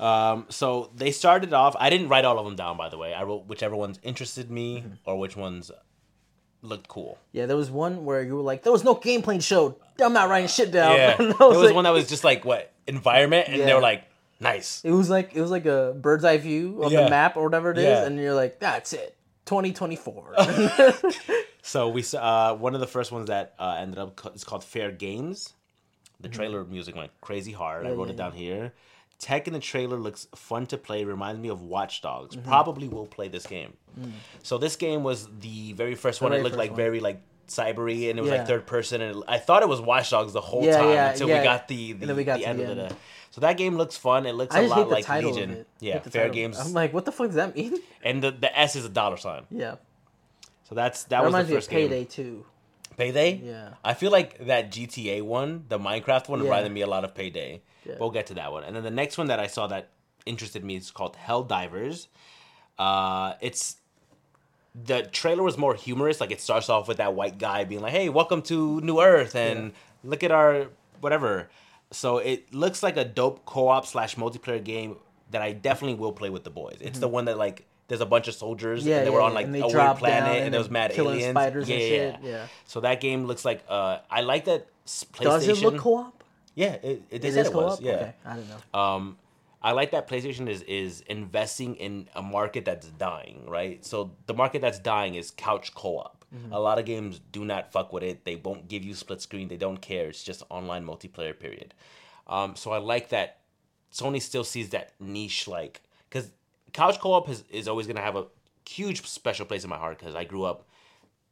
um, so they started off. I didn't write all of them down, by the way. I wrote whichever ones interested me Mm-hmm. or which ones looked cool. Yeah, there was one where you were like, there was no gameplay show. I'm not writing shit down. Yeah, I there was like- one that was just like what environment, and they were like, nice. It was like it was like a bird's eye view of Yeah. the map or whatever it is, Yeah. and you're like, that's it, 2024. so we uh one of the first ones that uh, ended up is called Fair Games. The trailer music went crazy hard. I Mm-hmm. Wrote yeah, it down here. Tech in the trailer looks fun to play. Reminds me of Watch Dogs. Mm-hmm. Probably will play this game. So this game was the very first one. Mm. very it looked like one. very like cybery, and it was Yeah. like third person. And it, I thought it was Watch Dogs the whole Yeah, time yeah, until we got the the, we got the end the of end. the. So that game looks fun. It looks a lot like Legion. Yeah, Fair title. Games. I'm like, what the fuck does that mean? and the, the S is a dollar sign. Yeah, So that's that that was the of first game. Payday too. Payday? Yeah. I feel like that GTA one, the Minecraft one, Yeah. reminded me a lot of Payday. Yeah. We'll get to that one. And then the next one that I saw that interested me is called Helldivers. Uh, it's the trailer was more humorous. Like it starts off with that white guy being like, "Hey, welcome to New Earth, and look at our whatever." So it looks like a dope co-op slash multiplayer game that I definitely will play with the boys. It's the one that like there's a bunch of soldiers. Yeah, and they yeah, were on like a weird planet and, and there was mad aliens. spiders yeah, and yeah, shit, yeah. yeah. So that game looks like uh I like that PlayStation. Does it look co-op? Yeah, it, it, It it was. co-op. Yeah. Okay, I don't know. Um, I like that PlayStation is is investing in a market that's dying, right? So the market that's dying is couch co-op. Mm-hmm. A lot of games do not fuck with it. They won't give you split screen. They don't care. It's just online multiplayer. Period. Um, so I like that Sony still sees that niche, like because couch co-op is is always gonna have a huge special place in my heart because I grew up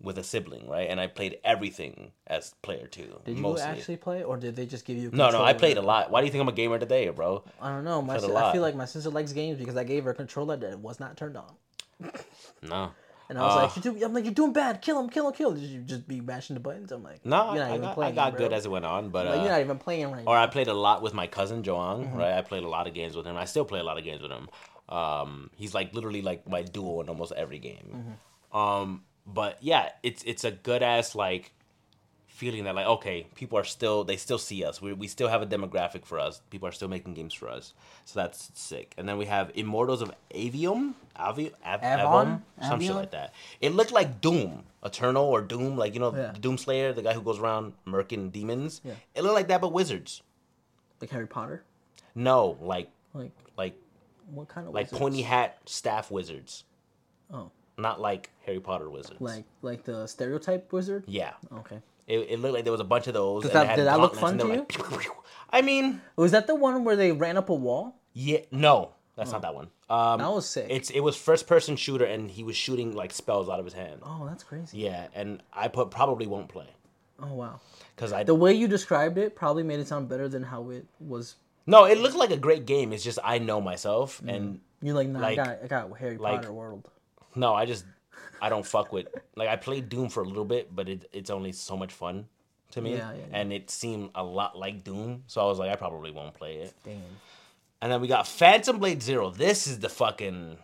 with a sibling, right? And I played everything as player two. Did you mostly. actually play, or did they just give you? No, no, I played a lot. Why do you think I'm a gamer today, bro? I don't know. My a si- I feel like my sister likes games because I gave her a controller that was not turned on, No. and I was Uh, like, "You're doing, I'm like, you're doing bad. Kill him, kill him, kill him." Did you just be mashing the buttons? I'm like, No, you're not I got, I got bro. good as it went on, but Like, uh, you're not even playing right or now. I played a lot with my cousin Joang, Mm-hmm. right? I played a lot of games with him. I still play a lot of games with him. Um, he's like literally like my duo in almost every game. Mm-hmm. Um, but yeah, it's it's a good ass like feeling that like okay, people are still they still see us. We we still have a demographic for us. People are still making games for us. So that's sick. And then we have Immortals of Aveum, Avi, Av- Avon? Avon, some shit like that. It looked like Doom, Eternal or Doom, like you know, Yeah. Doom Slayer, the guy who goes around murking demons. Yeah. It looked like that, but wizards. Like Harry Potter. No, Like like what kind of like wizards? pointy hat staff wizards, Oh, not like Harry Potter wizards. like like the stereotype wizard. yeah, Okay. it, it looked like there was a bunch of those. Does that- did that look fun to were like. I mean, Was that the one where they ran up a wall? yeah, no, that's not that one. Um, That was sick. It's it was first person shooter, and he was shooting like spells out of his hand. Oh, that's crazy. Yeah, and I put probably won't play Oh wow. because I The way you described it probably made it sound better than how it was. No, it looked like a great game. It's just I know myself, Mm. and You're like, nah, Like- I got, I got Harry like- Potter world. No, I just I don't fuck with like I played Doom for a little bit, but it, it's only so much fun to me, Yeah, yeah, yeah. and it seemed a lot like Doom, so I was like I probably won't play it. Damn, And then we got Phantom Blade Zero. This is the fucking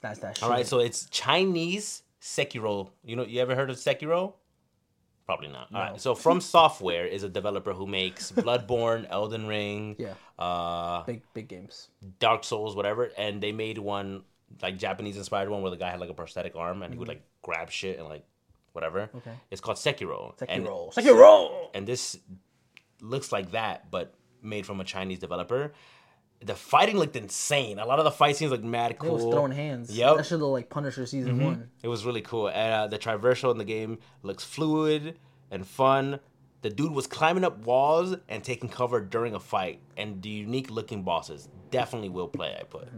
that's that shit. all right. So it's Chinese Sekiro. You know, you ever heard of Sekiro? Probably not. All right. So From Software is a developer who makes Bloodborne, Elden Ring, yeah, uh, big big games. Dark Souls, whatever, and they made one like Japanese inspired one where the guy had like a prosthetic arm and he would like grab shit and like whatever. Mm-hmm. Okay. It's called Sekiro. And, Sekiro. Sekiro. and this looks like that, but made from a Chinese developer. The fighting looked insane. A lot of the fight scenes looked mad cool. It was throwing hands. Yep. That should look like Punisher season one. It was really cool. And, uh, the traversal in the game looks fluid and fun. The dude was climbing up walls and taking cover during a fight. And the unique looking bosses definitely will play. I put.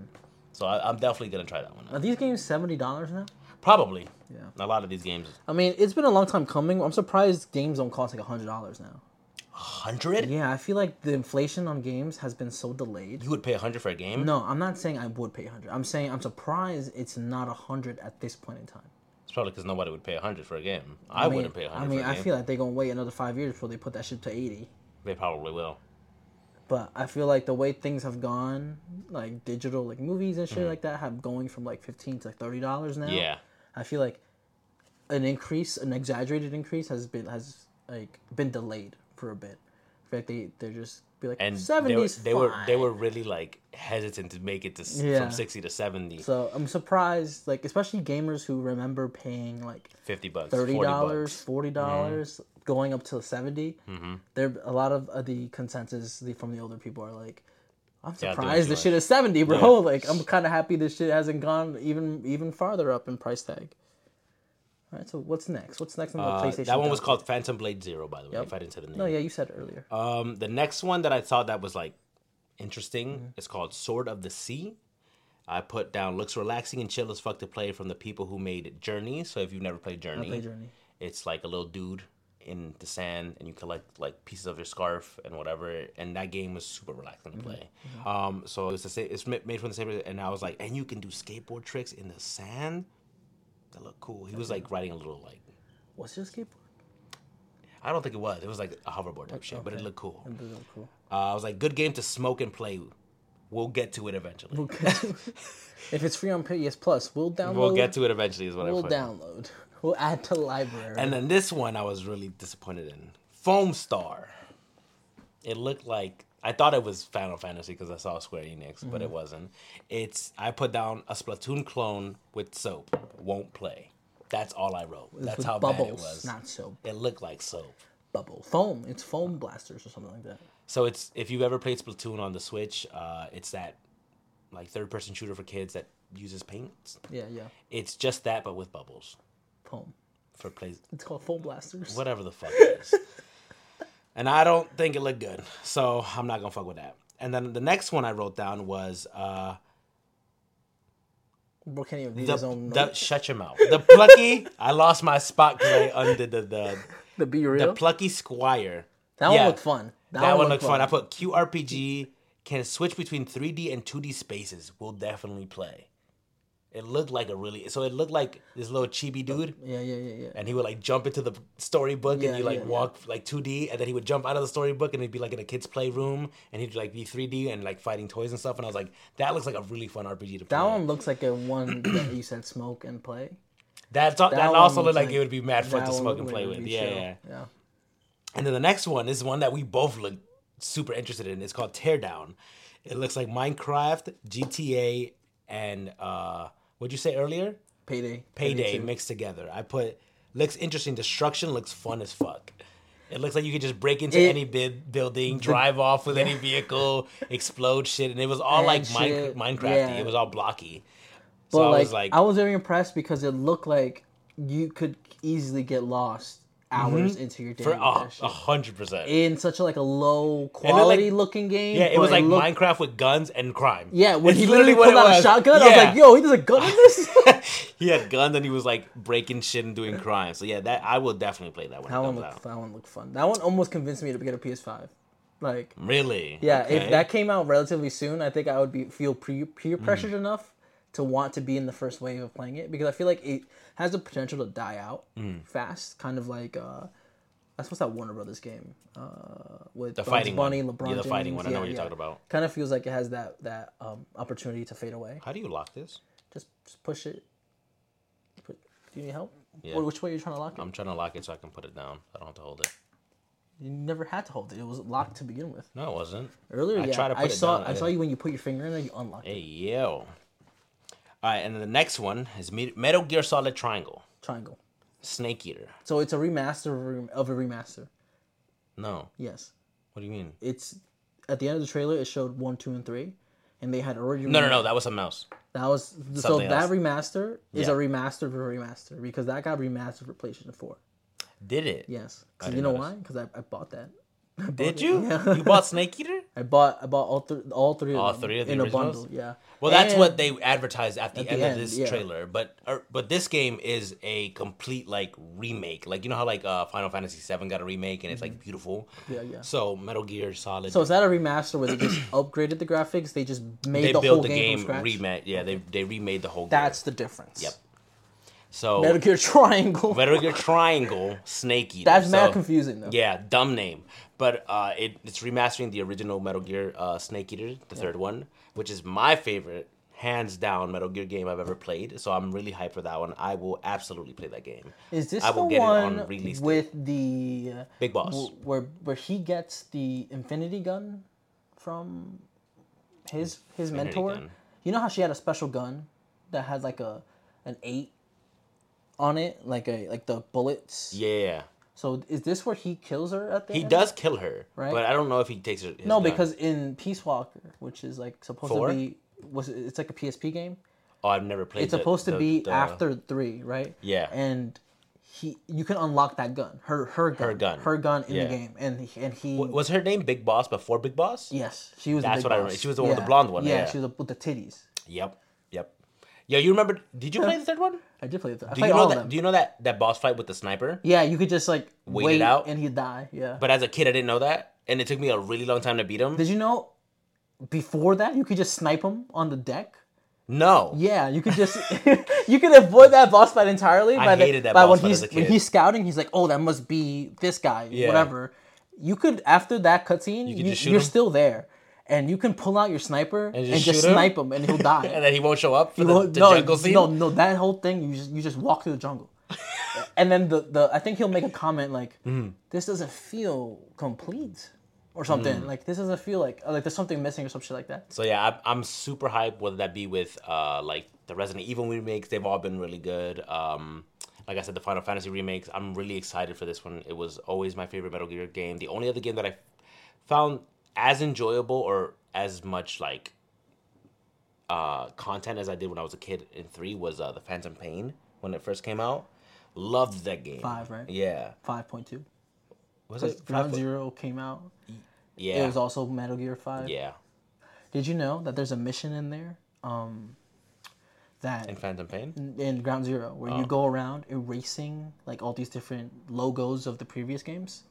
So I, I'm definitely gonna try that one. Are these games seventy dollars now? Probably. Yeah. A lot of these games. I mean, it's been a long time coming. I'm surprised games don't cost like hundred dollars now. Hundred? Yeah, I feel like the inflation on games has been so delayed. You would pay a hundred for a game? No, I'm not saying I would pay hundred. I'm saying I'm surprised it's not hundred at this point in time. It's probably because nobody would pay a hundred for a game. I, mean, wouldn't pay a hundred I mean, I feel like they're gonna wait another five years before they put that shit to eighty. They probably will. But I feel like the way things have gone, like digital, like movies and shit Mm-hmm. like that, have going from like fifteen to like thirty dollars now. Yeah. I feel like an increase, an exaggerated increase, has been has like been delayed for a bit. I feel like they they're just be like And they were, they were they were really like hesitant to make it to Yeah. from sixty to seventy. So I'm surprised, like especially gamers who remember paying like Fifty bucks. thirty 40 dollars, forty dollars, going up to 70 Mm-hmm. There, a lot of uh, the consensus from the older people are like, I'm surprised too this shit is seventy, bro. Yeah. Like I'm kind of happy this shit hasn't gone even even farther up in price tag. All right. So what's next? What's next on the Uh, PlayStation? that one was called Phantom Blade Zero, by the way. Yep. If I didn't say the name. No, yeah, you said it earlier. Um, the next one that I saw that was like interesting Mm-hmm. is called Sword of the Sea. I put down looks relaxing and chill as fuck to play from the people who made Journey. So if you've never played Journey, played Journey. it's like a little dude in the sand and you collect like pieces of your scarf and whatever. And that game was super relaxing Mm-hmm. to play. Um, so it's the same. It's made from the same. And I was like, and you can do skateboard tricks in the sand. That looked cool. He was like riding a little like What's your skateboard? I don't think it was. It was like a hoverboard type shit, but it looked cool. It does look cool. Uh, I was like, good game to smoke and play. We'll get to it eventually. We'll, if it's free on PS Plus, we'll download. We'll get to it eventually. Is what. We'll I put. download. We'll add to library. And then this one, I was really disappointed in. Foam Star. It looked like I thought it was Final Fantasy because I saw Square Enix, but Mm-hmm. it wasn't. It's I put down a Splatoon clone with soap. Won't play. That's all I wrote. That's how bubbles, bad it was. not soap. It looked like soap. Bubble foam. It's foam blasters or something like that. So it's if you've ever played Splatoon on the Switch, uh, it's that like third person shooter for kids that uses paint. Yeah, yeah. It's just that, but with bubbles Foam. for plays It's called foam blasters. whatever the fuck it is. and I don't think it looked good, so I'm not gonna fuck with that. And then the next one I wrote down was uh, Bro can't even read the, his own the shut your mouth. The plucky. I lost my spot because I undid the the The be Real. the plucky squire. that yeah. one looked fun. That, one looked fun. I put QRPG can switch between 3D and 2D spaces. We'll definitely play. It looked like a really so it looked like this little chibi dude, Yeah, yeah, yeah, yeah. and he would like jump into the storybook Yeah, and you like yeah, yeah. walk like 2D, and then he would jump out of the storybook and he'd be like in a kid's playroom, and he'd like be 3D and like fighting toys and stuff. And I was like, that looks like a really fun RPG to play. That one looks like a one that you said smoke and play. That's that, that also looked like, like- it would be mad fun to smoke and play with. Yeah, chill. yeah. yeah. And then the next one is one that we both look super interested in. It's called Teardown. It looks like Minecraft, GTA, and uh what'd you say earlier? Payday. Payday mixed together. I put looks interesting. Destruction looks fun as fuck. It looks like you could just break into It- any bid, building, drive off with any vehicle, explode shit, and it was all And like mine, Minecrafty. yeah. It was all blocky. So But I was like, I was very impressed because it looked like you could easily get lost hours into your day for a that shit. a hundred percent. in such a like a low quality looking game. Yeah, it was like looked- Minecraft with guns and crime. Yeah, when It's he literally what pulled it out a was. shotgun, I was like, "Yo, he does a gun in this." he had guns and he was like breaking shit and doing crime. So yeah, that I will definitely play that when that one comes looked. That one looked fun. That one almost convinced me to get a PS5. Like, Really? yeah, Okay. if that came out relatively soon, I think I would be feel pre- Mm. peer pressured enough to want to be in the first wave of playing it because I feel like it has the potential to die out Mm. fast. Kind of like uh, that's what's that Warner Brothers game uh, with the Bugs fighting Bunny, one. LeBron yeah, the fighting one. I know what you're yeah. talking about. Kind of feels like it has that that um, opportunity to fade away. How do you lock this? Just, just push it. Put, do you need help? Yeah. Or which way are you trying to lock it? I'm trying to lock it so I can put it down. I don't have to hold it. You never had to hold it. It was locked to begin with. No, it wasn't. Earlier, I yeah, tried to I saw. I I saw you when you put your finger in there. You unlocked Hey it. yo. All right, and then the next one is Metal Gear Solid Triangle, Triangle. Snake Eater. So it's a remaster of a rem- of a remaster. No, Yes, what do you mean? it's at the end of the trailer. It showed one, two, and three, and they had already. No, no, no. That was something else. That was so Something that else. remaster is Yeah. a remaster of a remaster because that got remastered for PlayStation Four. Did it? Yes, you know notice. why? Because I, I bought that. Did you? You bought Snake Eater? I bought I bought all three all three of All them three of the in a originals? bundle. Yeah. Well, that's And- what they advertised at the, At the end, end, of this yeah. trailer. But or, but this game is a complete like remake. Like you know how like uh, Final Fantasy VII got a remake and it's like beautiful. Mm-hmm. Yeah, yeah. So Metal Gear Solid. So is that a remaster where they just upgraded the graphics? They just made they the built whole the game, game, remade. Yeah, they they remade the whole. Game. That's game. the difference. Yep. So Metal Gear Triangle. Metal Gear Triangle Snake Eater. That's mad confusing though. Yeah, dumb name. But uh, it, it's remastering the original Metal Gear uh, Snake Eater, the third one, which is my favorite, hands down Metal Gear game I've ever played. So I'm really hyped for that one. I will absolutely play that game. Is this I will the get it one on release with the Big Boss. w- where where he gets the Infinity Gun from his his Infinity mentor? gun. You know how she had a special gun that had like a an eight on it, like a like the bullets. Yeah, So is this where he kills her at the end? he end? does kill her, Right? but I don't know if he takes her. No, gun. because in Peace Walker, which is like supposed Four? to be was it's like a PSP game. oh, I've never played. It's the- supposed to the- be the- after three, right? Yeah. And he you can unlock that gun, her her gun, Her gun. her gun in Yeah. the game, and he- and he Was her name Big Boss before Big Boss? yes, she was. That's what I boss. remember. She was the one with the blonde one, yeah. she was the, with the titties. Yep. Yo, you remember? Did you play the third one? I did play. The, I Do you know that? Do you know that that boss fight with the sniper? yeah, you could just like Wait wait, it out? and he'd die. Yeah. But as a kid, I didn't know that, and it took me a really long time to beat him. Did you know before that you could just snipe him on the deck? No. Yeah, you could just you could avoid that boss fight entirely. I by the, hated that by boss when fight he's as a when he's scouting, he's like, oh, that must be this guy, Yeah. whatever. You could after that cutscene, you, shoot you're him? still there, and you can pull out your sniper and just just, shoot him? snipe him, and he'll die. And then he won't show up for the, the no, jungle scene. no, no, that whole thing you just you just walk through the jungle, and then the the I think he'll make a comment like, Mm-hmm. "This doesn't feel complete." Or something Mm. like this doesn't feel like like there's something missing or some shit like that. So yeah, I'm, I'm super hyped. Whether that be with uh like the Resident Evil remakes, they've all been really good. Um, like I said, the Final Fantasy remakes, I'm really excited for this one. It was always my favorite Metal Gear game. The only other game that I found as enjoyable or as much like uh content as I did when I was a kid in three was uh the Phantom Pain when it first came out. Loved that game. Five, right? Yeah. Five point two. Was it Ground Zero came out. Yeah. It was also Metal Gear Five. yeah. Did you know that there's a mission in there, um, that In Phantom Pain. in Ground Zero where Oh. you go around erasing like all these different logos of the previous games,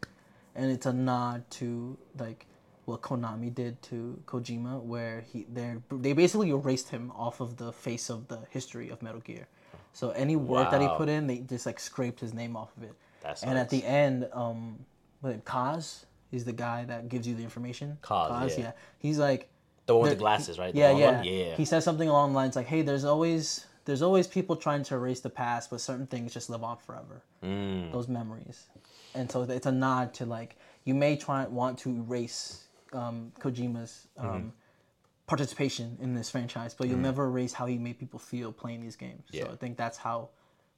and it's a nod to like what Konami did to Kojima, where he they they basically erased him off of the face of the history of Metal Gear. So any work that he put in, they just like scraped his name off of it. That and at the end, um, what, Kaz is the guy that gives you the information. Kaz, yeah. He's like, The one with the glasses, right? The yeah, yeah, one? Yeah. He says something along the lines like, "Hey, there's always there's always people trying to erase the past, but certain things just live on forever. Mm. Those memories." And so it's a nod to like you may try want to erase um, Kojima's um, Mm-hmm. participation in this franchise, but you'll never erase how he made people feel playing these games. Mm. Yeah. So I think that's how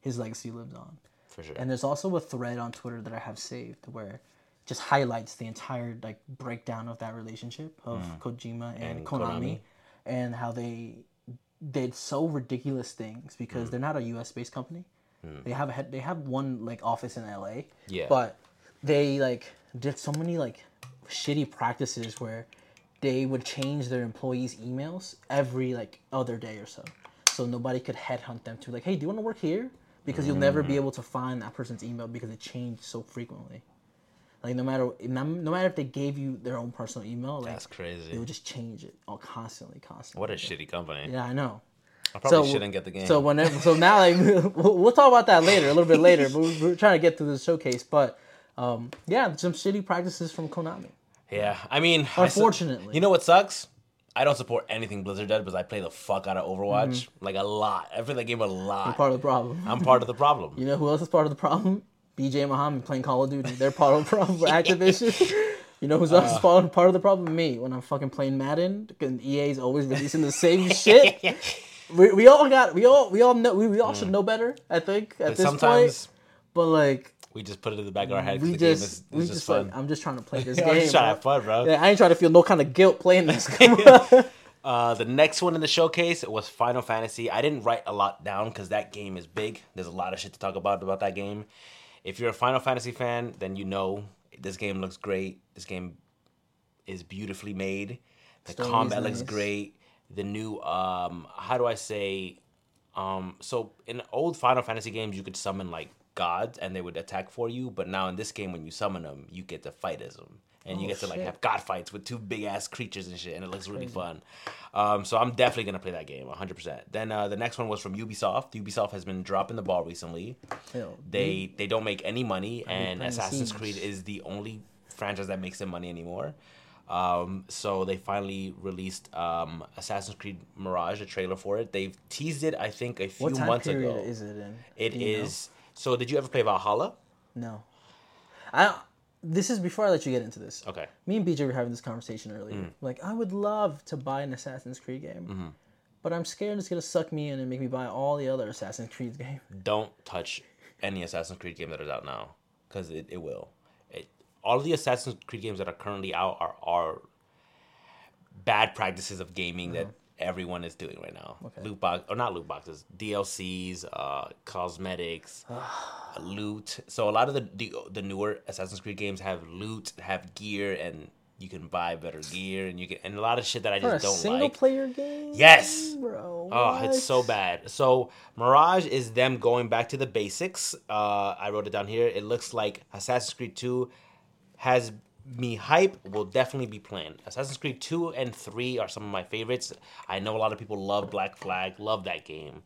his legacy lives on. For sure. And there's also a thread on Twitter that I have saved where just highlights the entire like breakdown of that relationship of Kojima and, Mm. And Konami, Konami. and how they did so ridiculous things Mm. because they're not a U.S. based company. They have a head, they have one like office in L.A. Yeah. But they like did so many like shitty practices where they would change their employees' emails every like other day or so, so nobody could headhunt them to like, hey, do you want to work here? Because you'll never Mm. be able to find that person's email because it changed so frequently. Like no matter no, matter if they gave you their own personal email, like That's crazy. they would just change it all constantly, constantly. What a shitty company. Yeah, I know. I probably shouldn't get the game. So whenever, so now like we'll, we'll talk about that later, a little bit later. But we're, we're trying to get through the showcase. But um, yeah, some shitty practices from Konami. Yeah, I mean, I su- Unfortunately. you know what sucks? I don't support anything Blizzard does because I play the fuck out of Overwatch Mm-hmm. like a lot. I play that game a lot. Part of the problem. I'm part of the problem. You know who else is part of the problem? BJ Muhammad playing Call of Duty. They're part of the problem for Activision. You know who's else Uh. is part part of the problem? Me when I'm fucking playing Madden. And EA's always releasing the same shit. We, we all got we all we all know we, we all should know better. I think at But this sometimes point. But like we just put it in the back of our head we the game just is, we just, just fun. like I'm just trying to play this game. I'm just trying to have fun, bro. Yeah, I ain't trying to feel no kind of guilt playing this. Uh, the next one in the showcase was Final Fantasy. I didn't write a lot down because that game is big. There's a lot of shit to talk about about that game. If you're a Final Fantasy fan, then you know this game looks great. This game is beautifully made. The Story's combat looks nice. great. The new um, how do I say? Um, so in old Final Fantasy games, you could summon like gods and they would attack for you. But now in this game, when you summon them, you get to fight as them, and you Oh, get to like shit. have god fights with two big ass creatures and shit, and it looks really fun. Um, so I'm definitely gonna play that game 100. percent Then uh, the next one was from Ubisoft. Ubisoft has been dropping the ball recently. Yo, They they don't make any money, behind and Assassin's. Creed is the only franchise that makes them money anymore. Um, so they finally released um, Assassin's Creed Mirage, a trailer for it. They've teased it, I think, a few what time months period ago. is it in? It you is. So did you ever play Valhalla? No. I. This is before I let you get into this. Okay. Me and BJ were having this conversation earlier. Mm. Like, I would love to buy an Assassin's Creed game, Mm-hmm. but I'm scared it's gonna suck me in and make me buy all the other Assassin's Creed games. Don't touch any Assassin's Creed game that is out now, because it, it will. It, all of the Assassin's Creed games that are currently out are are bad practices of gaming that everyone is doing right now. Okay. Loot box or not loot boxes, DLCs, uh, cosmetics, loot. So a lot of the, the the newer Assassin's Creed games have loot, have gear, and you can buy better gear, and you can and a lot of shit that I For just don't single like. Single player game? Yes! Bro. Oh, it's so bad. So Mirage is them going back to the basics. Uh, I wrote it down here. It looks like Assassin's Creed 2 has me hype. Will definitely be playing. Assassin's Creed 2 and 3 are some of my favorites. I know a lot of people love Black Flag, love that game.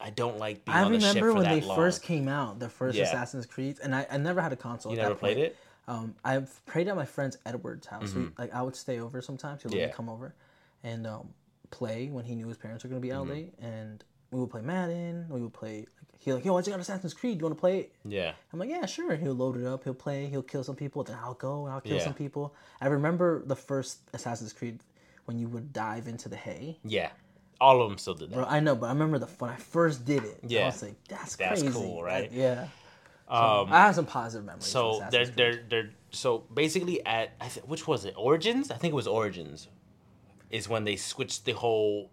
I don't like being I on the ship remember when they first came out, the first Yeah. Assassin's Creed, and I, I never had a console. you never played point. it? Um, I've played at my friend Edward's house. We, like I would stay over sometimes. He'd let Mm-hmm. Yeah. me come over and um, play when he knew his parents were gonna be out Mm-hmm. late, and we would play Madden. We would play. Like, he like, yo, I just got Assassin's Creed. Do you want to play it? Yeah. I'm like, yeah, sure. He'll load it up. He'll play. He'll kill some people. Then I'll go and I'll kill Yeah. some people. I remember the first Assassin's Creed when you would dive into the hay. Yeah. All of them still did that. Bro, I know, but I remember the when I first did it. Yeah. I was like, that's, That's crazy. cool, right? Yeah. So, um, I have some positive memories. So they're they're they're so basically at I th- which was it Origins? I think it was Origins, is when they switched the whole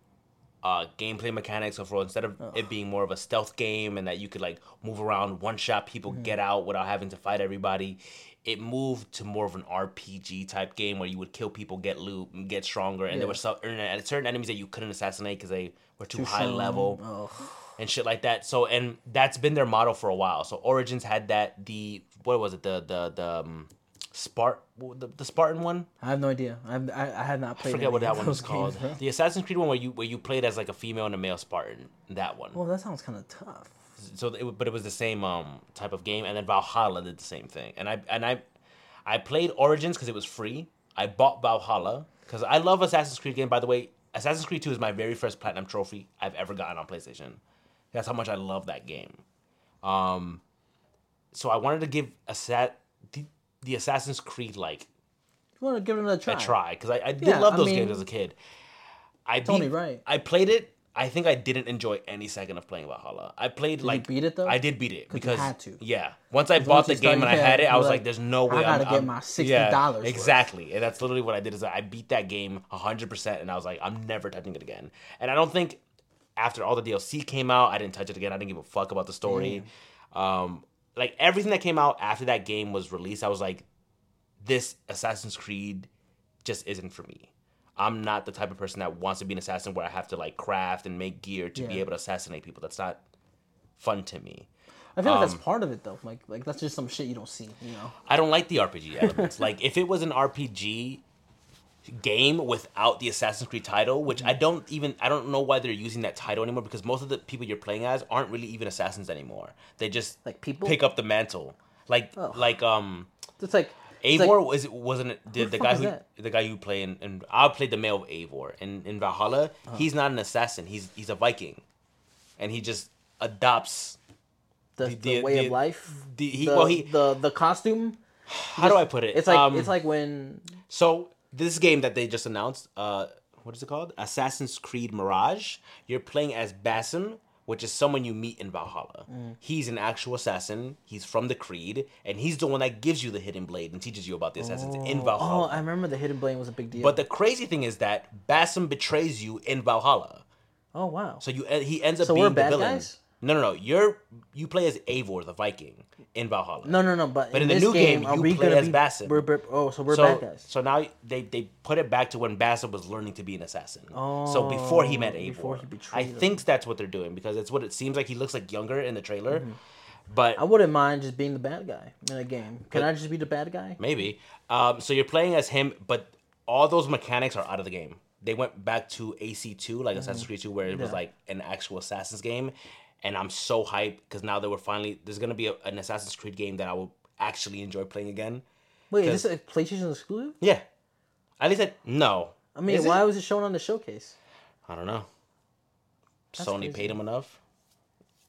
uh, gameplay mechanics of role instead of it being more of a stealth game and that you could like move around, one shot people, Mm-hmm. get out without having to fight everybody. It moved to more of an RPG type game where you would kill people, get loot, and get stronger, and there were some certain enemies that you couldn't assassinate because they were too, Too high strong. level Oh. and shit like that. So and that's been their model for a while. So Origins had that the what was it the the the um, Spart the, the Spartan one. I have no idea. I've, I I have not I played. forget any what that one was called. games. The Assassin's Creed one where you where you played as like a female and a male Spartan. That one. Well, that sounds kind of tough. So it, but it was the same um type of game, and then Valhalla did the same thing. And I and I I played Origins because it was free. I bought Valhalla because I love Assassin's Creed game. By the way, Assassin's Creed Two is my very first platinum trophy I've ever gotten on PlayStation. That's how much I love that game. Um, so I wanted to give Assa- the, the Assassin's Creed like You want to give it another try? a try because I, I did Yeah, love I those mean, games as a kid. I beat, right. I played it. I think I didn't enjoy any second of playing Valhalla. I played like beat it, though? I did beat it because had to. Yeah, once I bought once the game and I had it, I was like, like, "There's no way I gotta I'm, get I'm- my $60 Yeah, worth. exactly, and that's literally what I did. Is I beat that game hundred percent, and I was like, I'm never touching it again. And I don't think after all the DLC came out, I didn't touch it again. I didn't give a fuck about the story. Um, like everything that came out after that game was released, I was like, this Assassin's Creed just isn't for me. I'm not the type of person that wants to be an assassin where I have to like craft and make gear to be able to assassinate people. That's not fun to me. I feel like Um, that's part of it though. Like like that's just some shit you don't see. You know. I don't like the RPG elements. like if it was an RPG game without the Assassin's Creed title, which I don't even I don't know why they're using that title anymore because most of the people you're playing as aren't really even assassins anymore. They just Like people? pick up the mantle. Like Ugh. like um It's like it's like- was wasn't it the, the guy who that? the guy you play in, in I played the male of Eivor in in Valhalla. Uh-huh. He's not an assassin. He's he's a Viking, and he just adopts. the, the- the way of life. the- he- the, well, he- the the costume. How do I put it? It's like Um, it's like when So this game that they just announced, uh, what is it called? Assassin's Creed Mirage. You're playing as Basim, which is someone you meet in Valhalla. Mm. He's an actual assassin. He's from the Creed, and he's the one that gives you the hidden blade and teaches you about the assassins in Valhalla. oh I remember the hidden blade was a big deal. but the crazy thing is that Basim betrays you in Valhalla. oh wow. So you he ends up So being we're the villain. guys? No, no, no. You're you play as Eivor, the Viking, in Valhalla. no no no. But, But in, in the new game, are you play as be, Basim. We're, we're- oh so we're so, bad guys. So now they, they put it back to when Basim was learning to be an assassin. Oh, so before he met Eivor. before he I betrayed him. think that's what they're doing because it's what it seems like he looks like younger in the trailer. Mm-hmm. But I wouldn't mind just being the bad guy in a game. Can But- I just be the bad guy? maybe. Um, so you're playing as him, but all those mechanics are out of the game. They went back to AC2, like Assassin's Creed 2, where it was Mm-hmm. Like an actual Assassin's game. And I'm so hyped because now that we're finally, there's going to be a, an Assassin's Creed game that I will actually enjoy playing again. Wait, is this a PlayStation exclusive? Yeah. At least I, no. I mean, Is why it? was it shown on the showcase? I don't know. That's Sony crazy. paid him enough.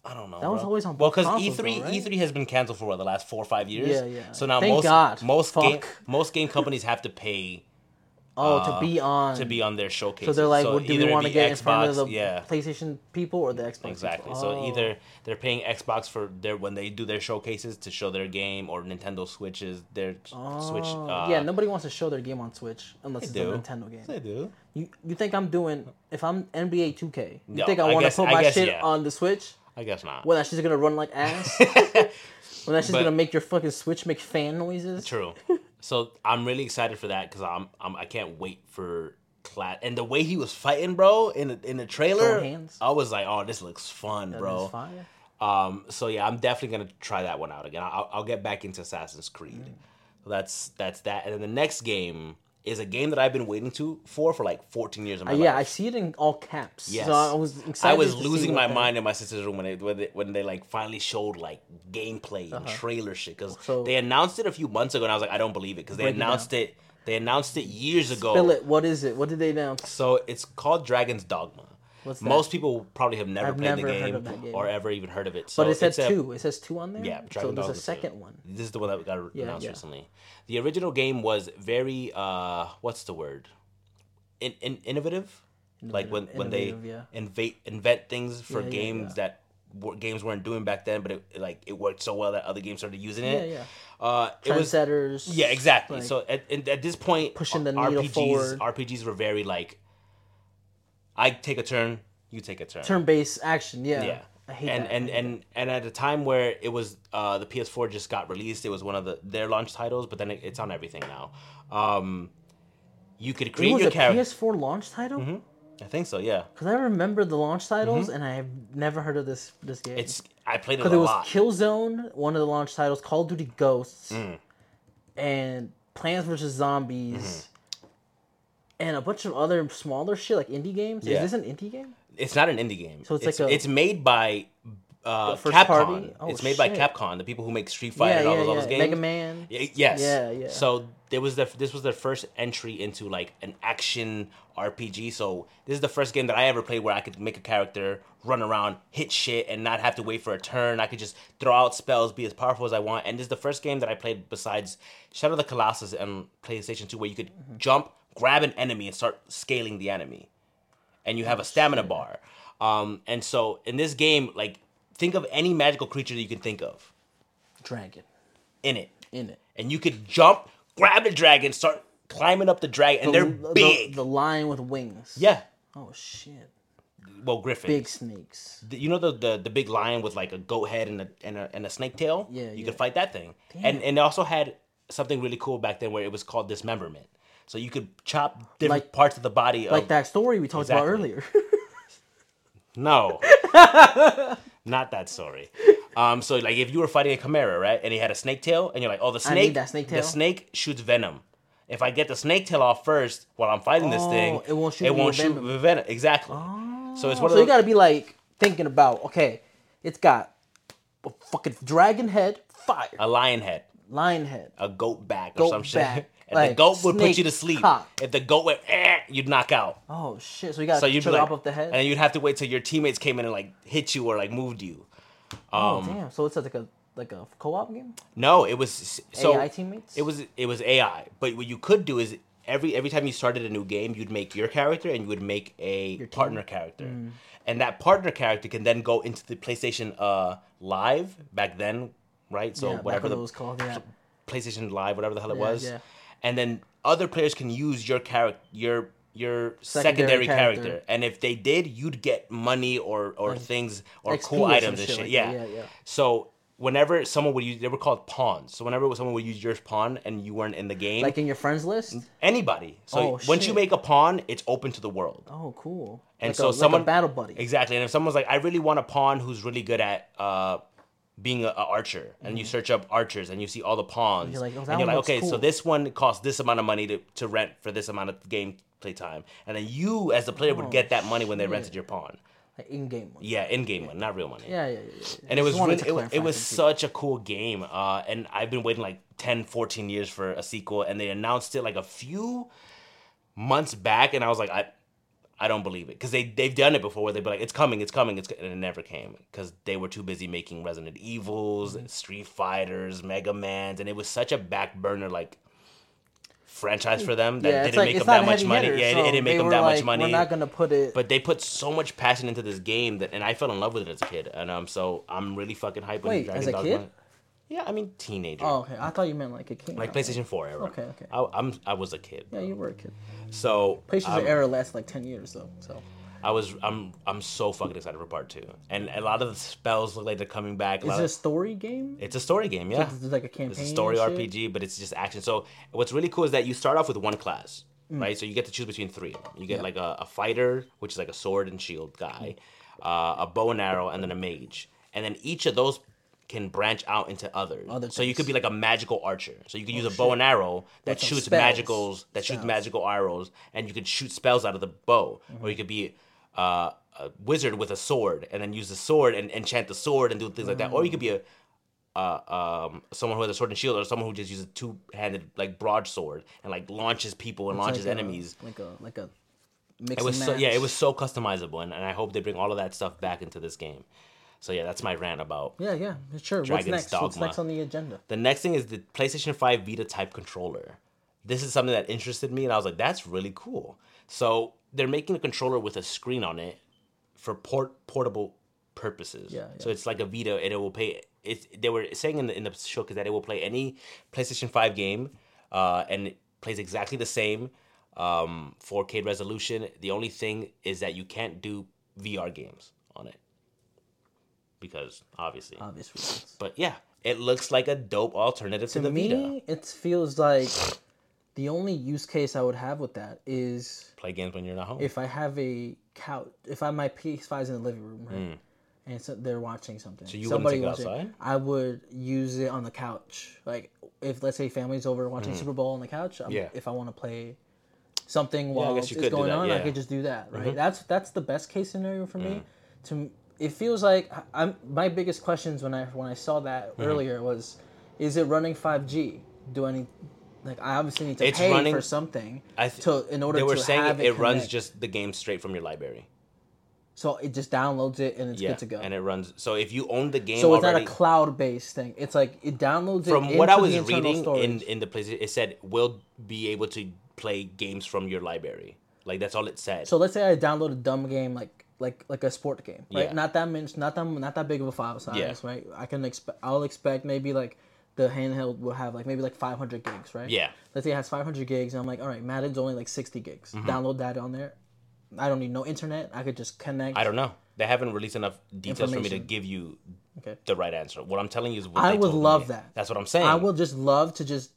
I don't know. That was bro. always on well because E3? E3 has been canceled for what the last four or five years. Yeah, yeah. So now Thank most God. most game most game companies have to pay Oh, uh, to be on. to be on their showcase. So they're like, well, do we want to get in front of the yeah. PlayStation people or the Xbox? Exactly. People? So Oh. either they're paying Xbox for their when they do their showcases to show their game, or Nintendo switches their Switch. Oh, Uh, yeah, nobody wants to show their game on Switch unless it's do. a Nintendo game. They do. You you think I'm doing if I'm NBA 2K? You No, think I want to put my guess, shit yeah. on the Switch I guess not. Well, that shit's gonna run like ass? when that shit's But- gonna make your fucking Switch make fan noises? True. So I'm really excited for that because I'm, I'm I can't wait for class and the way he was fighting, bro, in the, in the trailer. I was like, oh, this looks fun, That bro. Um, so yeah, I'm definitely gonna try that one out again. I'll, I'll get back into Assassin's Creed. Mm. So that's that's that. And then the next game is a game that I've been waiting to for for like 14 years of my Uh, yeah, I see it in all caps. Yes. So I was excited. I was losing my mind in my sister's room when they when they, when they like finally showed like gameplay and trailer shit because Uh-huh. So- they announced it a few months ago and I was like I don't believe it because they Break it announced it they announced it years ago. Spill it. What is it? What did they announce? So it's called Dragon's Dogma. What's that? Most people probably have never I've played never the heard game, of that game. or ever even heard of it. So But it says it's a- two. It says two on there. Yeah, So Dragon there's a second one. This is the one that got Yeah, announced yeah. recently. The original game was very uh what's the word? In, in innovative? Like when when they Innovative, yeah. invent invent things for Yeah, yeah, games yeah. that games weren't doing back then, but it like it worked so well that other games started using it. Yeah, yeah. Uh, it was Trendsetters. yeah, exactly. like- so at, and at this point, Pushing the needle RPGs forward. RPGs were very like, I take a turn, you take a turn. turn-based action. Yeah. Yeah. I hate and that. and and and at a time where it was uh, the PS4 just got released, it was one of the their launch titles, but then it, it's on everything now. Um, you could it create was your a character. PS4 launch title. I think so. Yeah, Because I remember the launch titles, and I have never heard of this this game. Mm-hmm. it's I played it a because it was lot. Killzone, one of the launch titles, Call of Duty Ghosts, Mm. and Plants vs Zombies, Mm-hmm. And a bunch of other smaller shit like indie games. Yeah. Is this an indie game? It's not an indie game. So it's it's, like a- it's made by uh, Capcom. Oh, it's made by. Capcom, the people who make Street Fighter yeah, and all yeah, those, all those games. Mega Man. Yes. Yeah, yeah. So there was the this was their first entry into like an action RPG. So this is the first game that I ever played where I could make a character run around, hit shit, and not have to wait for a turn. I could just throw out spells, be as powerful as I want. And this is the first game that I played besides Shadow of the Colossus and PlayStation Two, where you could Mm-hmm. jump, grab an enemy, and start scaling the enemy, and you have a stamina bar. Um, and so in this game, like think of any magical creature that you can think of Dragon in it in it. and you could jump, grab the dragon, start climbing up the dragon, and they're The- big. The, lion with wings. yeah, Oh shit. well, Griffin. Big snakes. You know the, the the big lion with like a goat head and a and a, and a snake tail. Yeah, you yeah. could fight that thing. And and it also had something really cool back then where it was called dismemberment. So you could chop different Like- parts of the body. Of, Like that story we talked about earlier. No, not that story. Um, so like if you were fighting a chimera, right, and he had a snake tail, and you're like, oh, the snake, that snake the snake shoots venom. If I get the snake tail off first while I'm fighting this Oh, thing, it won't shoot It won't shoot venom. venom. Exactly. so it's one of so those. you gotta be like thinking about, okay, it's got a fucking dragon head, fire, a lion head, lion head. a goat back, or Goat some shit. And the goat would put you to sleep. cock. If the goat went, eh, you'd knock out. Oh shit! So you gotta So you'd be like, off the head. and you'd have to wait till your teammates came in and like hit you or like moved you. oh um, damn! So it's like a like a co-op game. No, it was so AI teammates? It was it was AI, but what you could do is every every time you started a new game, you'd make your character and you would make a partner character, Mm. and that partner character can then go into the PlayStation uh Live back then, right? So yeah, whatever the it was called. Yeah. PlayStation Live, whatever the hell it Yeah, was, yeah. And then other players can use your character your your Secondary secondary, character. character. and if they did, you'd get money or or things or XP cool or items and shit shit. like yeah. yeah, yeah. So whenever someone would use, they were called pawns. So whenever someone would use your pawn and you weren't in the game, Like in your friends list. anybody. So Oh, once you make a pawn, it's open to the world. Oh, cool. And like so a, like a battle buddy. Exactly. And if someone's like, I really want a pawn who's really good at uh, being a, a archer, and you search up archers and you see all the pawns, Mm-hmm. you're like, oh, and you're one like, okay, so this one costs this amount of money to, to rent for this amount of gameplay time, and then you as the player would Oh, get that money when they rented your pawn. Like in-game one. Yeah, in-game money, not real money. Yeah, yeah, yeah. yeah, yeah. and it was really, it, was- it was such a cool game uh, and i've been waiting like 10 14 years for a sequel and they announced it like a few months back and i was like i i don't believe it because they, they've done it before they'd be like it's coming it's coming it's co-" and it never came because they were too busy making resident evils Mm-hmm. street fighters mega mans and it was such a back burner like franchise for them that yeah, didn't like make them that much heavy money. yeah, it, so it didn't make them that like, much money. We're not gonna put it. but they put so much passion into this game that, and I fell in love with it as a kid, and um, so I'm really fucking hyped. when Wait, Dragon as a Dogma- kid? Yeah, I mean teenager. oh, okay. I thought you meant like a kid. like PlayStation Four era. Okay, okay. I, I'm I was a kid. Yeah, you were a kid. So patience I'm- era like ten years though. So I was I'm I'm so fucking excited for part two, and a lot of the spells look like they're coming back. A is it a story game? it's a story game, yeah. It's like a campaign. It's a story? RPG, but it's just action. So what's really cool is that you start off with one class, Mm. right? So you get to choose between three. You get like a, a fighter, which is like a sword and shield guy, uh, a bow and arrow, and then a mage. And then each of those can branch out into others. Other so you could. Oh, be like a magical archer. So you could use a bow and arrow that With shoots magicals, that shoots magical arrows, and you could shoot spells out of the bow. Mm-hmm. Or you could be uh, a wizard with a sword, and then use the sword and enchant the sword and do things like that. Or you could be a uh, um, someone who has a sword and shield, or someone who just uses two handed like broadsword and like launches people and It's launches like a- enemies. Like a like a mix It was so, yeah, it was so customizable, and, and I hope they bring all of that stuff back into this game. So yeah, that's my rant about. Yeah, yeah, sure. What's Dragon's next? What's Dogma. next on the agenda? The next thing is the PlayStation 5 Vita type controller. This is something that interested me, and I was like, that's really cool. So they're making a controller with a screen on it for port portable purposes. Yeah, So it's like a Vita, and it will play. It's they were saying in the in the show that it will play any PlayStation 5 game, uh, and it plays exactly the same, um, 4K resolution. The only thing is that you can't do VR games because obviously. Obvious reasons. But yeah, it looks like a dope alternative to, to the me, Vita. it feels like the only use case I would have with that is Play games when you're not home. if I have a couch, if I my PS5 is in the living room, right, and so they're watching something. Hmm. So you wouldn't take it outside? I would use it on the couch. Like if let's say family's over watching Super Bowl on the couch, I'm, Hmm. Yeah. if I want to play something while guess it's you could do going on, I yeah. Mm-hmm. could just do that. Right. That's that's the best case scenario for me. To it feels like I'm my biggest questions when I when I saw that Mm-hmm. earlier was, is it running 5G? Do I need like I obviously need to It's pay running- for something I th- to in order they were to saying have it, it, runs just the game straight from your library. so it just downloads it and it's Yeah, good to go. and it runs. So if you own the game so it's already, not a cloud based thing. It's like it downloads it from into what I was reading in storage. in the place, it said we'll be able to play games from your library. Like that's all it said. So let's say I download a dumb game like like like a sport game, right? Yeah. Not that much, not that not that big of a file size, Yeah. right? I can expect I'll expect maybe like the handheld will have like maybe like 500 gigs, right? Yeah. Let's say it has 500 gigs, and I'm like, all right, Madden's only like 60 gigs. Mm-hmm. Download that on there. I don't need no internet. I could just connect. I don't know. They haven't released enough details for me to give you Okay. the right answer. What I'm telling you is what I would love me. that. That's what I'm saying. I would just love to just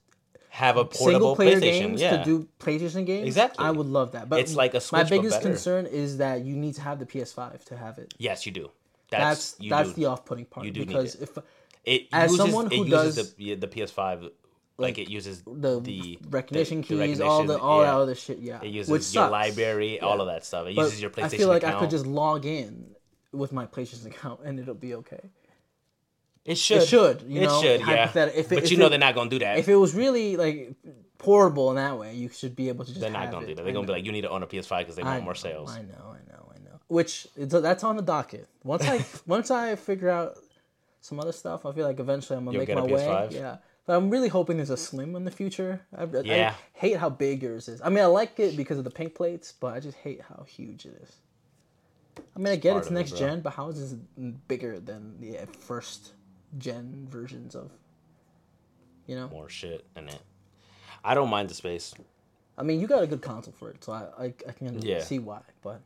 have a single portable player PlayStation. games yeah. to do PlayStation games. Exactly. I would love that. But It's like a my Switch, but biggest concern is that you need to have the PS5 to have it. yes, you do. That's That's that's do. the off-putting part You do need because it. if It as uses, someone it who uses does, the, the PS5 like, it uses the, the recognition the- the keys, all the all yeah. that other shit, yeah, It uses which your sucks. library, all of that stuff. It But uses your PlayStation I feel like account. I could just log in with my PlayStation account and it'll be okay. It should. It should, you it know, should. Yeah. if it- but if you know it- they're not gonna do that. If it was really like portable in that way, you should be able to just. they're not gonna do that. They're gonna be like, you need to own a PS5 because they I want more sales. I know, I know, I know. Which it's, that's on the docket. Once I once I figure out some other stuff, I feel like eventually I'm gonna You'll make my way. PS5? Yeah, but I'm really hoping there's a slim in the future. I, I Yeah. hate how big yours is. I mean, I like it because of the pink plates, but I just hate how huge it is. I mean, I get part it's of it, next gen, but how is this bigger than the first gen versions of? You know, More shit in it. I don't mind the space. I mean, you got a good console for it, so I I, I can Yeah. see why. But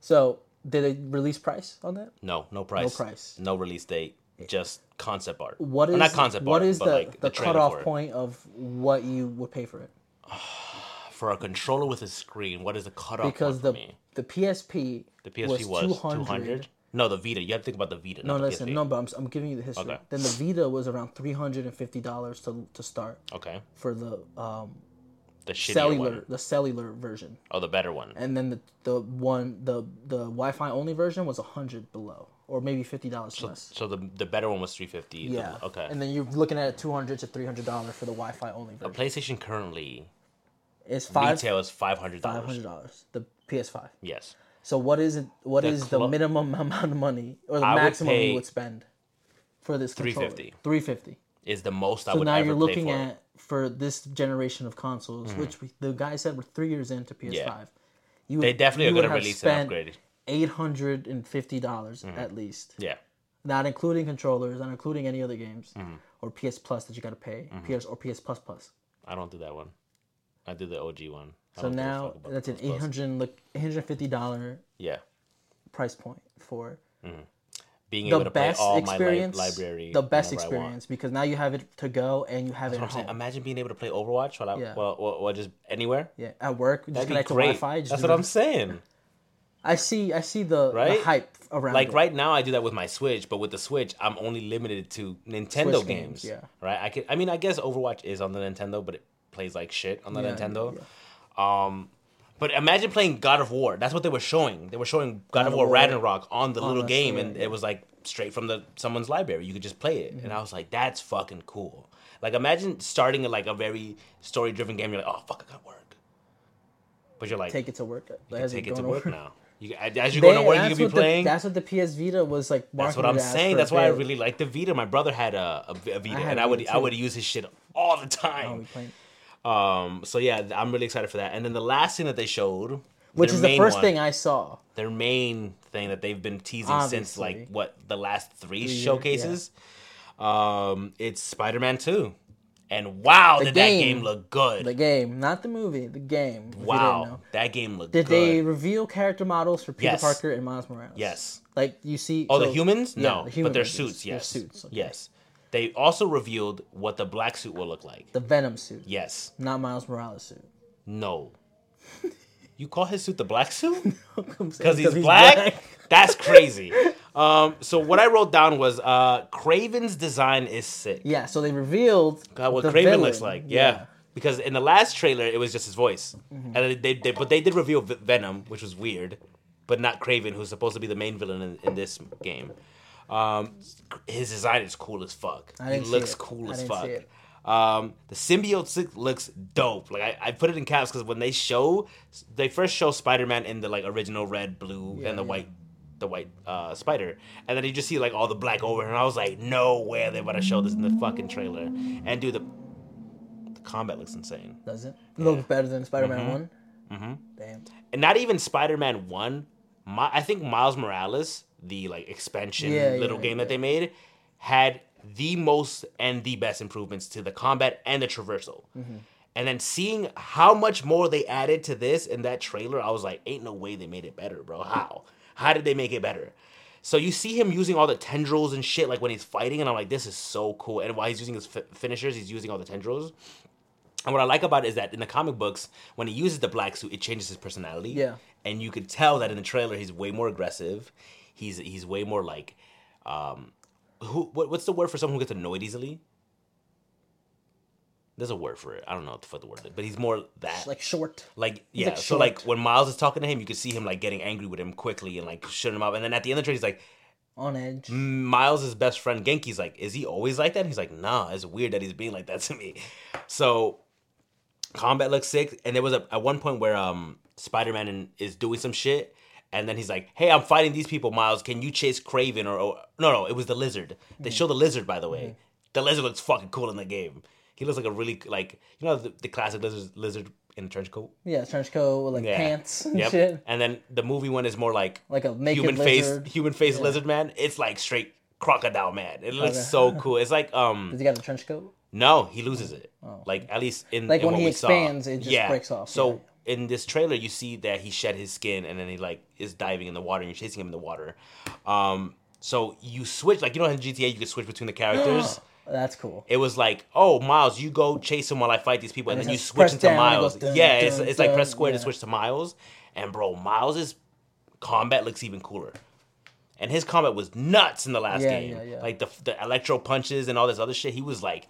so did they release price on that? No, no price. No price. No release date. Just concept art. What is Well, not concept what art? is but the like the, trailer cutoff point of what you would pay for it? for a controller with a screen? What is the cutoff Because the for me? the PSP The PSP was, was, 200. 200. No, the Vita. You have to think about the Vita. No, listen, no, but I'm, I'm giving you the history. Okay. Then the Vita was around three hundred and fifty dollars to to start Okay. for the um, The cellular one. the cellular version, Oh, the better one. and then the the one the the Wi-Fi only version was a hundred below, or maybe fifty dollars less. So the the better one was 350. The- Yeah. okay. And then you're looking at two hundred to three hundred dollars for the Wi-Fi only a version. PlayStation currently It's five retail is five hundred five dollars. hundred dollars. The PS5. Yes. So what is it? What The is the minimum amount of money or the I maximum pay you would spend for this? 350. Three fifty. Is the most I would. So now you're looking for. at for this generation of consoles, which we, the guy said we're three years into PS5. Mm-hmm. Yeah. You They definitely you are would going to have release spent an upgrade. Eight hundred and fifty dollars Mm-hmm. at least, Yeah. not including controllers, not including any other games Mm-hmm. or PS Plus that you got to pay, PS or PS Plus Plus. I don't do that one. I do the OG one. I So don't give a now that's an eight hundred like eight hundred fifty dollar Yeah. price point for mm-hmm. Being the able to play best all experience. my li- library. the best whenever I want. experience because now you have it to go and you have it That's I'm at saying. home. Imagine being able to play Overwatch while I, Yeah. well, or, or just anywhere. Yeah, at work, just That'd be connect to. Wi-Fi. Just That's what I'm saying. I see. I see the, the hype around. Like it. right now, I do that with my Switch, but with the Switch, I'm only limited to Nintendo games. games, yeah. Right. I can. I mean, I guess Overwatch is on the Nintendo, but it plays like shit on the Yeah, Nintendo. yeah. Um, but imagine playing God of War. That's what they were showing. They were showing God, of of War, War Ragnarok on the little game, and it was like straight from the someone's library. You could just play it, and I was like, that's fucking cool. Like imagine starting like a very story driven game. You're like, oh fuck, I got work. But you're like, take it to work. you as take it to work over. now. You, as you're They- going to work, you could be playing. The, that's what the PS Vita was like. That's what I'm saying. That's why I really like the Vita. My brother had a, a, a Vita, had and I would I would use his shit all the Oh, time. playing- Um, so yeah, I'm really excited for that. And then the last thing that they showed, Which is the first one- thing I saw. their main thing that they've been teasing since like what the last three showcases. Um, it's Spider-Man Two, and wow, The did that game. game look good! The game, not the movie. The game. wow, that game looked Did good. they reveal character models for Peter Yes. Parker and Miles Morales? Yes. Like you see. Oh, so- the humans? yeah, No, the human but their suits. Their Yes, suits. okay. yes. They also revealed what the black suit will look like. The Venom suit, Yes. not Miles Morales suit. No. You call his suit the black suit? Because Because he's, black? That's crazy. Um, so what I wrote down was uh, Kraven's design is sick. Yeah. So they revealed God, what the Kraven villain. looks like. Yeah. Because in the last trailer, it was just his voice, Mm-hmm. and they, they, but they did reveal V- Venom, which was weird, but not Craven, who's supposed to be the main villain in, in this game. Um, his design is cool as fuck. I He looks it. cool I as didn't fuck. see it. Um, the symbiote looks dope. Like I, I put it in caps because when they show, they first show Spider Man in the like original red, blue, Yeah, and the yeah. white, the white uh, spider, and then you just see like all the black over, and I was like, no way they're about to show this in the fucking trailer. And dude, the the combat looks insane. Does it look better than Spider-Man One? Mm-hmm. Damn. And not even Spider Man One. My, I think Miles Morales, the like expansion Yeah, little yeah, game that they made, had the most and the best improvements to the combat and the traversal. Mm-hmm. And then seeing how much more they added to this in that trailer, I was like, ain't no way they made it better, bro. How? How did they make it better? So you see him using all the tendrils and shit, like when he's fighting, and I'm like, this is so cool. And while he's using his fi- finishers, he's using all the tendrils. And what I like about it is that in the comic books, when he uses the black suit, it changes his personality. Yeah. And you could tell that in the trailer, he's way more aggressive. He's he's way more like, um, who? What, what's the word for someone who gets annoyed easily? There's a word for it. I don't know what the word is, but he's more that. Like short. Like yeah, like so like when Miles is talking to him, you can see him like getting angry with him quickly and like shutting him up. And then at the end of the trailer, he's like, On edge. Miles' best friend Ganke's like, is he always like that? And he's like, nah, it's weird that he's being like that to me. So combat looks sick. And there was a at one point where um Spider Man is doing some shit, and then he's like, hey, I'm fighting these people, Miles. Can you chase Kraven or, or no no? It was the lizard. They show the lizard by the way. The lizard looks fucking cool in the game. He looks like a really like you know the, the classic lizard lizard in a trench coat. Yeah, trench coat with like Yeah. pants and Yep. shit. And then the movie one is more like Like a human lizard. face human face Yeah. lizard man. It's like straight crocodile man. It looks Okay. so cool. It's like um Does he got a trench coat? no, he loses it. Like at least in Oh. Like in when what he we saw. expands, it just breaks off, So in this trailer, you see that he shed his skin and then he like is diving in the water and you're chasing him in the water. Um, so you switch like you know in GTA you could switch between the characters. That's cool. It was like, oh, Miles, you go chase him while I fight these people, and, And then you switch into down, and it Miles. goes dun, yeah, it's, dun, it's like press square to switch to Miles, and bro, Miles's combat looks even cooler. And his combat was nuts in the last Yeah, game. yeah, yeah. Like the the electro punches and all this other shit. He was like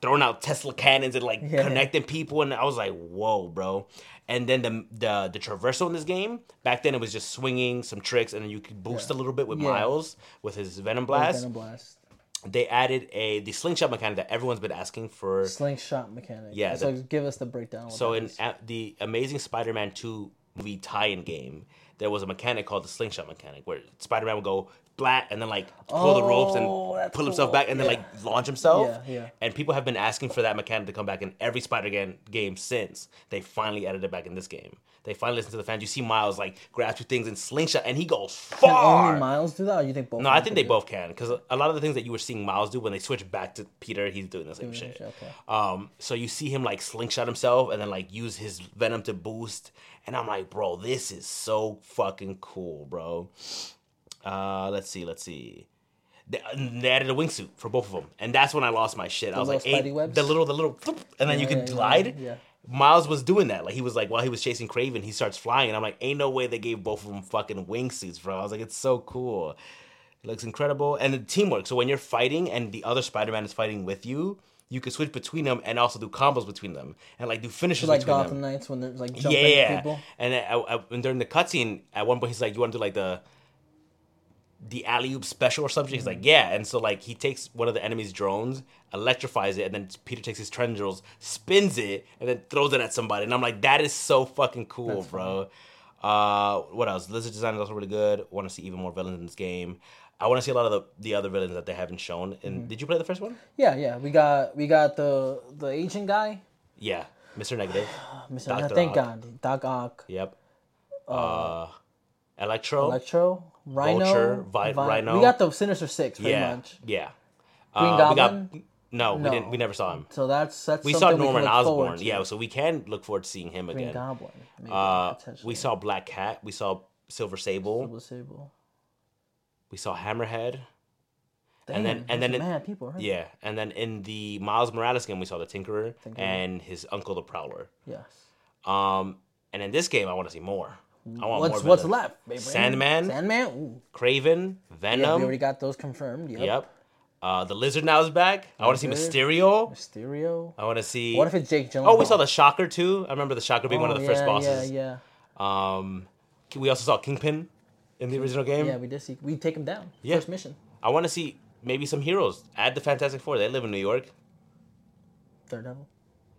throwing out Tesla cannons and like Yeah. connecting people, and I was like, whoa, bro. And then the the the traversal in this game back then it was just swinging some tricks, and then you could boost a little bit with Yeah. Miles with his Venom Blast Venom blast. they added a the slingshot mechanic that everyone's been asking for. Slingshot mechanic. Yeah, So the- give us the breakdown. So in a- the Amazing Spider-Man 2 movie tie-in game, there was a mechanic called the slingshot mechanic, where Spider-Man would go splat, and then like pull the ropes Oh, and that's pull himself cool. back, and then Yeah. like launch himself. Yeah, yeah. And people have been asking for that mechanic to come back in every Spider-Man game since they finally added it back in this game. They finally listened to the fans. You see Miles like grab two things and slingshot, and he goes Can far. only Miles do that, or you think both? No, I think they both can because a lot of the things that you were seeing Miles do when they switch back to Peter, he's doing the same shit. shit, okay. Um, so you see him like slingshot himself and then like use his venom to boost, and I'm like, bro, this is so fucking cool, bro. Uh, let's see, let's see. They, they added a wingsuit for both of them, and that's when I lost my shit. I was like, hey, the little, the little, and then you Yeah, can yeah, yeah, glide. yeah. Miles was doing that. Like he was like while he was chasing Kraven, he starts flying, and I'm like, ain't no way they gave both of them fucking wingsuits, bro. I was like, it's so cool. It looks incredible, and the teamwork. So when you're fighting and the other Spider-Man is fighting with you, you can switch between them and also do combos between them and like do finishes like between Gotham them. Knights when they're like jumping Yeah, people. and, I, I, and during the cutscene, at one point he's like, "You want to do like the the alley oop special or something?" He's like, "Yeah," and so like he takes one of the enemy's drones, electrifies it, and then Peter takes his tendrils, spins it, and then throws it at somebody, and I'm like, "That is so fucking cool, That's bro." Uh, what else? Lizard design is also really good. Want to see even more villains in this game. I want to see a lot of the, the other villains that they haven't shown. And Mm-hmm. did you play the first one? Yeah, yeah. We got we got the the Asian guy. Yeah, Mr. Negative. Mr. Dr. Thank Ock. God, Doc Ock, Yep. Uh, Electro. Electro, Rhino, Vulture, Vi- Vi- Rhino. We got the Sinister Six pretty yeah, much. yeah. Green Uh, Goblin? We got, no, we didn't. We never saw him. So that's that's We saw Norman we can look forward Osborn. Yeah, so we can look forward to seeing him again. Green again. Goblin. Maybe, Uh, we saw Black Cat. We saw Silver Sable. Silver Sable. We saw Hammerhead. Damn, And then- and then mad people, right? Yeah, and then in the Miles Morales game, we saw the Tinkerer, Tinkerer. and his uncle, the Prowler. Yes. Um, and in this game, I want to see more. I want What's more. what's villains. left? Sandman? Sandman. Ooh. Kraven, Yeah, we already got those confirmed. Yep. Yep. Uh, the Lizard now is back. I want to see. Mysterio. Mysterio. I want to see. What if it's Jake Gyllenhaal? Oh, we saw the Shocker too. I remember the Shocker being one of Oh, the first bosses. Yeah, yeah. Um, we also saw Kingpin in the original game. yeah. Yeah, we did see. We take him down. Yeah. First mission. I want to see maybe some heroes. Add the Fantastic Four. They live in New York. Daredevil.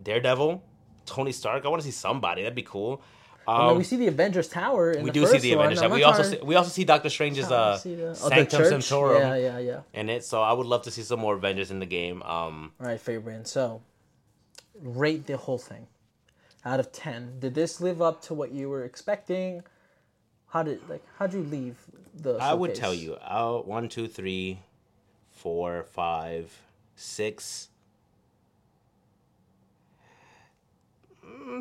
Daredevil, Tony Stark. I want to see somebody. That'd be cool. I Um, mean, we see the Avengers Tower. In we the do see the one. Avengers. I'm We also see, we also see Doctor Strange's uh, see the, oh, Sanctum. Sanctorum Yeah, yeah, yeah. in it. So I would love to see some more Avengers in the game. Um, All right, favorite. So, rate the whole thing out of ten. Did this live up to what you were expecting? How did like how'd you leave the? I would tell you, uh, one, two, three, four, five, six,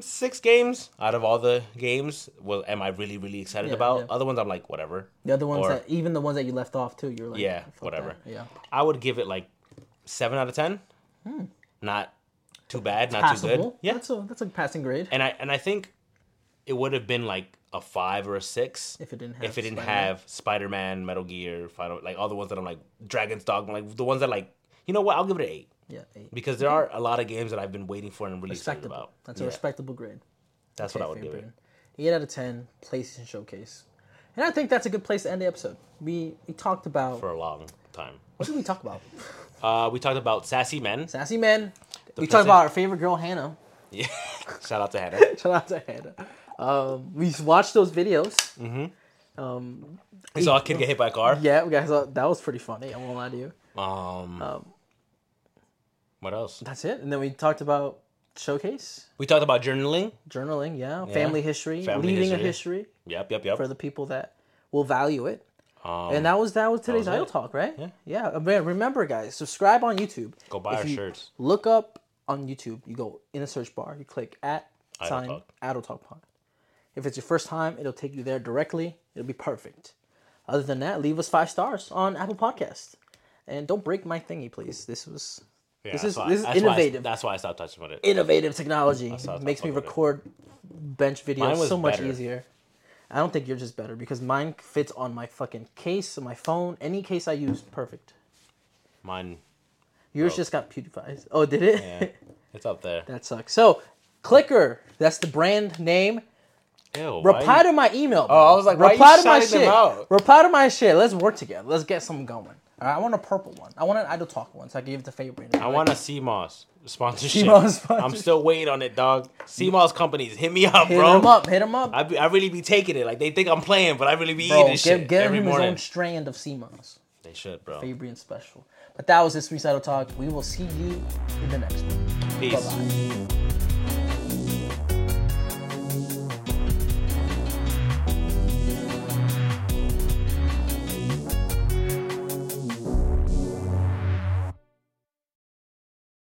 six games out of all the games. Well, am I really, really excited Yeah, about? yeah. Other ones, I'm like, whatever. The other ones Or- that even the ones that you left off too. You're like Yeah, whatever. that." Yeah, I would give it like seven out of ten. Hmm. Not too bad, not too passable. good. Yeah, that's a that's a passing grade. and I and I think it would have been like a five or a six If it didn't have if it didn't Spider-Man. have Spider Man, Metal Gear, Final, like all the ones that I'm like Dragon's Dogma, like the ones that like you know what I'll give it an eight yeah, eight. because there are a lot of games that I've been waiting for and really excited about. That's a Yeah, respectable grade. That's what I would give it. Eight out of ten. PlayStation Showcase, and I think that's a good place to end the episode. We we talked about for a long time. what did we talk about? Uh, we talked about sassy men. Sassy men. we PlayStation- talked about our favorite girl Hannah. Yeah, shout out to Hannah. Shout out to Hannah. Um, we watched those videos. We saw a kid get hit by a car. Yeah, we guys that was pretty funny. I won't lie to you. Um, what else? That's it. And then we talked about showcase, We talked about journaling. journaling, yeah, Yeah. family history, Family leaving a history. history Yep, yep, yep. for the people that will value it. Um, and that was that was today's was Idle Talk, right? Yeah. Yeah. uh, man, Remember, guys, subscribe on YouTube. Go buy If our you shirts. Look up on YouTube. You go in the search bar. You click at Idle sign Talk. Idle Talk Pod. If it's your first time, it'll take you there directly. It'll be perfect. Other than that, leave us five stars on Apple Podcast. And don't break my thingy, please. This was Yeah, this is why- this is that's why I- innovative. that's why I stopped touching it. innovative technology. Makes me with it. record bench videos so much better. easier. I don't think you're just better because mine fits on my fucking case, my phone, any case I use, perfect. Mine, Yours Oh. just got PewDiePie's. Oh, did it? yeah, it's up there. that sucks. So, Clicker, that's the brand name. Ew. Reply you- to my email. Oh, I was like, reply to my shit. Reply to my shit. Let's work together. Let's get something going. I want a purple one. I want an Idle Talk one, so I can give it to Fabian. I want a sea moss sponsorship. sea moss sponsorship. I'm still waiting on it, dog. sea moss companies, hit me up, hit bro. him up. Hit him up. I, be, I really be taking it. Like they think I'm playing, but I really be Bro, eating give, shit give every him his morning. own strand of sea moss. They should, bro. Fabian special. But that was this week's Idle Talk. We will see you in the next one. Peace. Bye bye.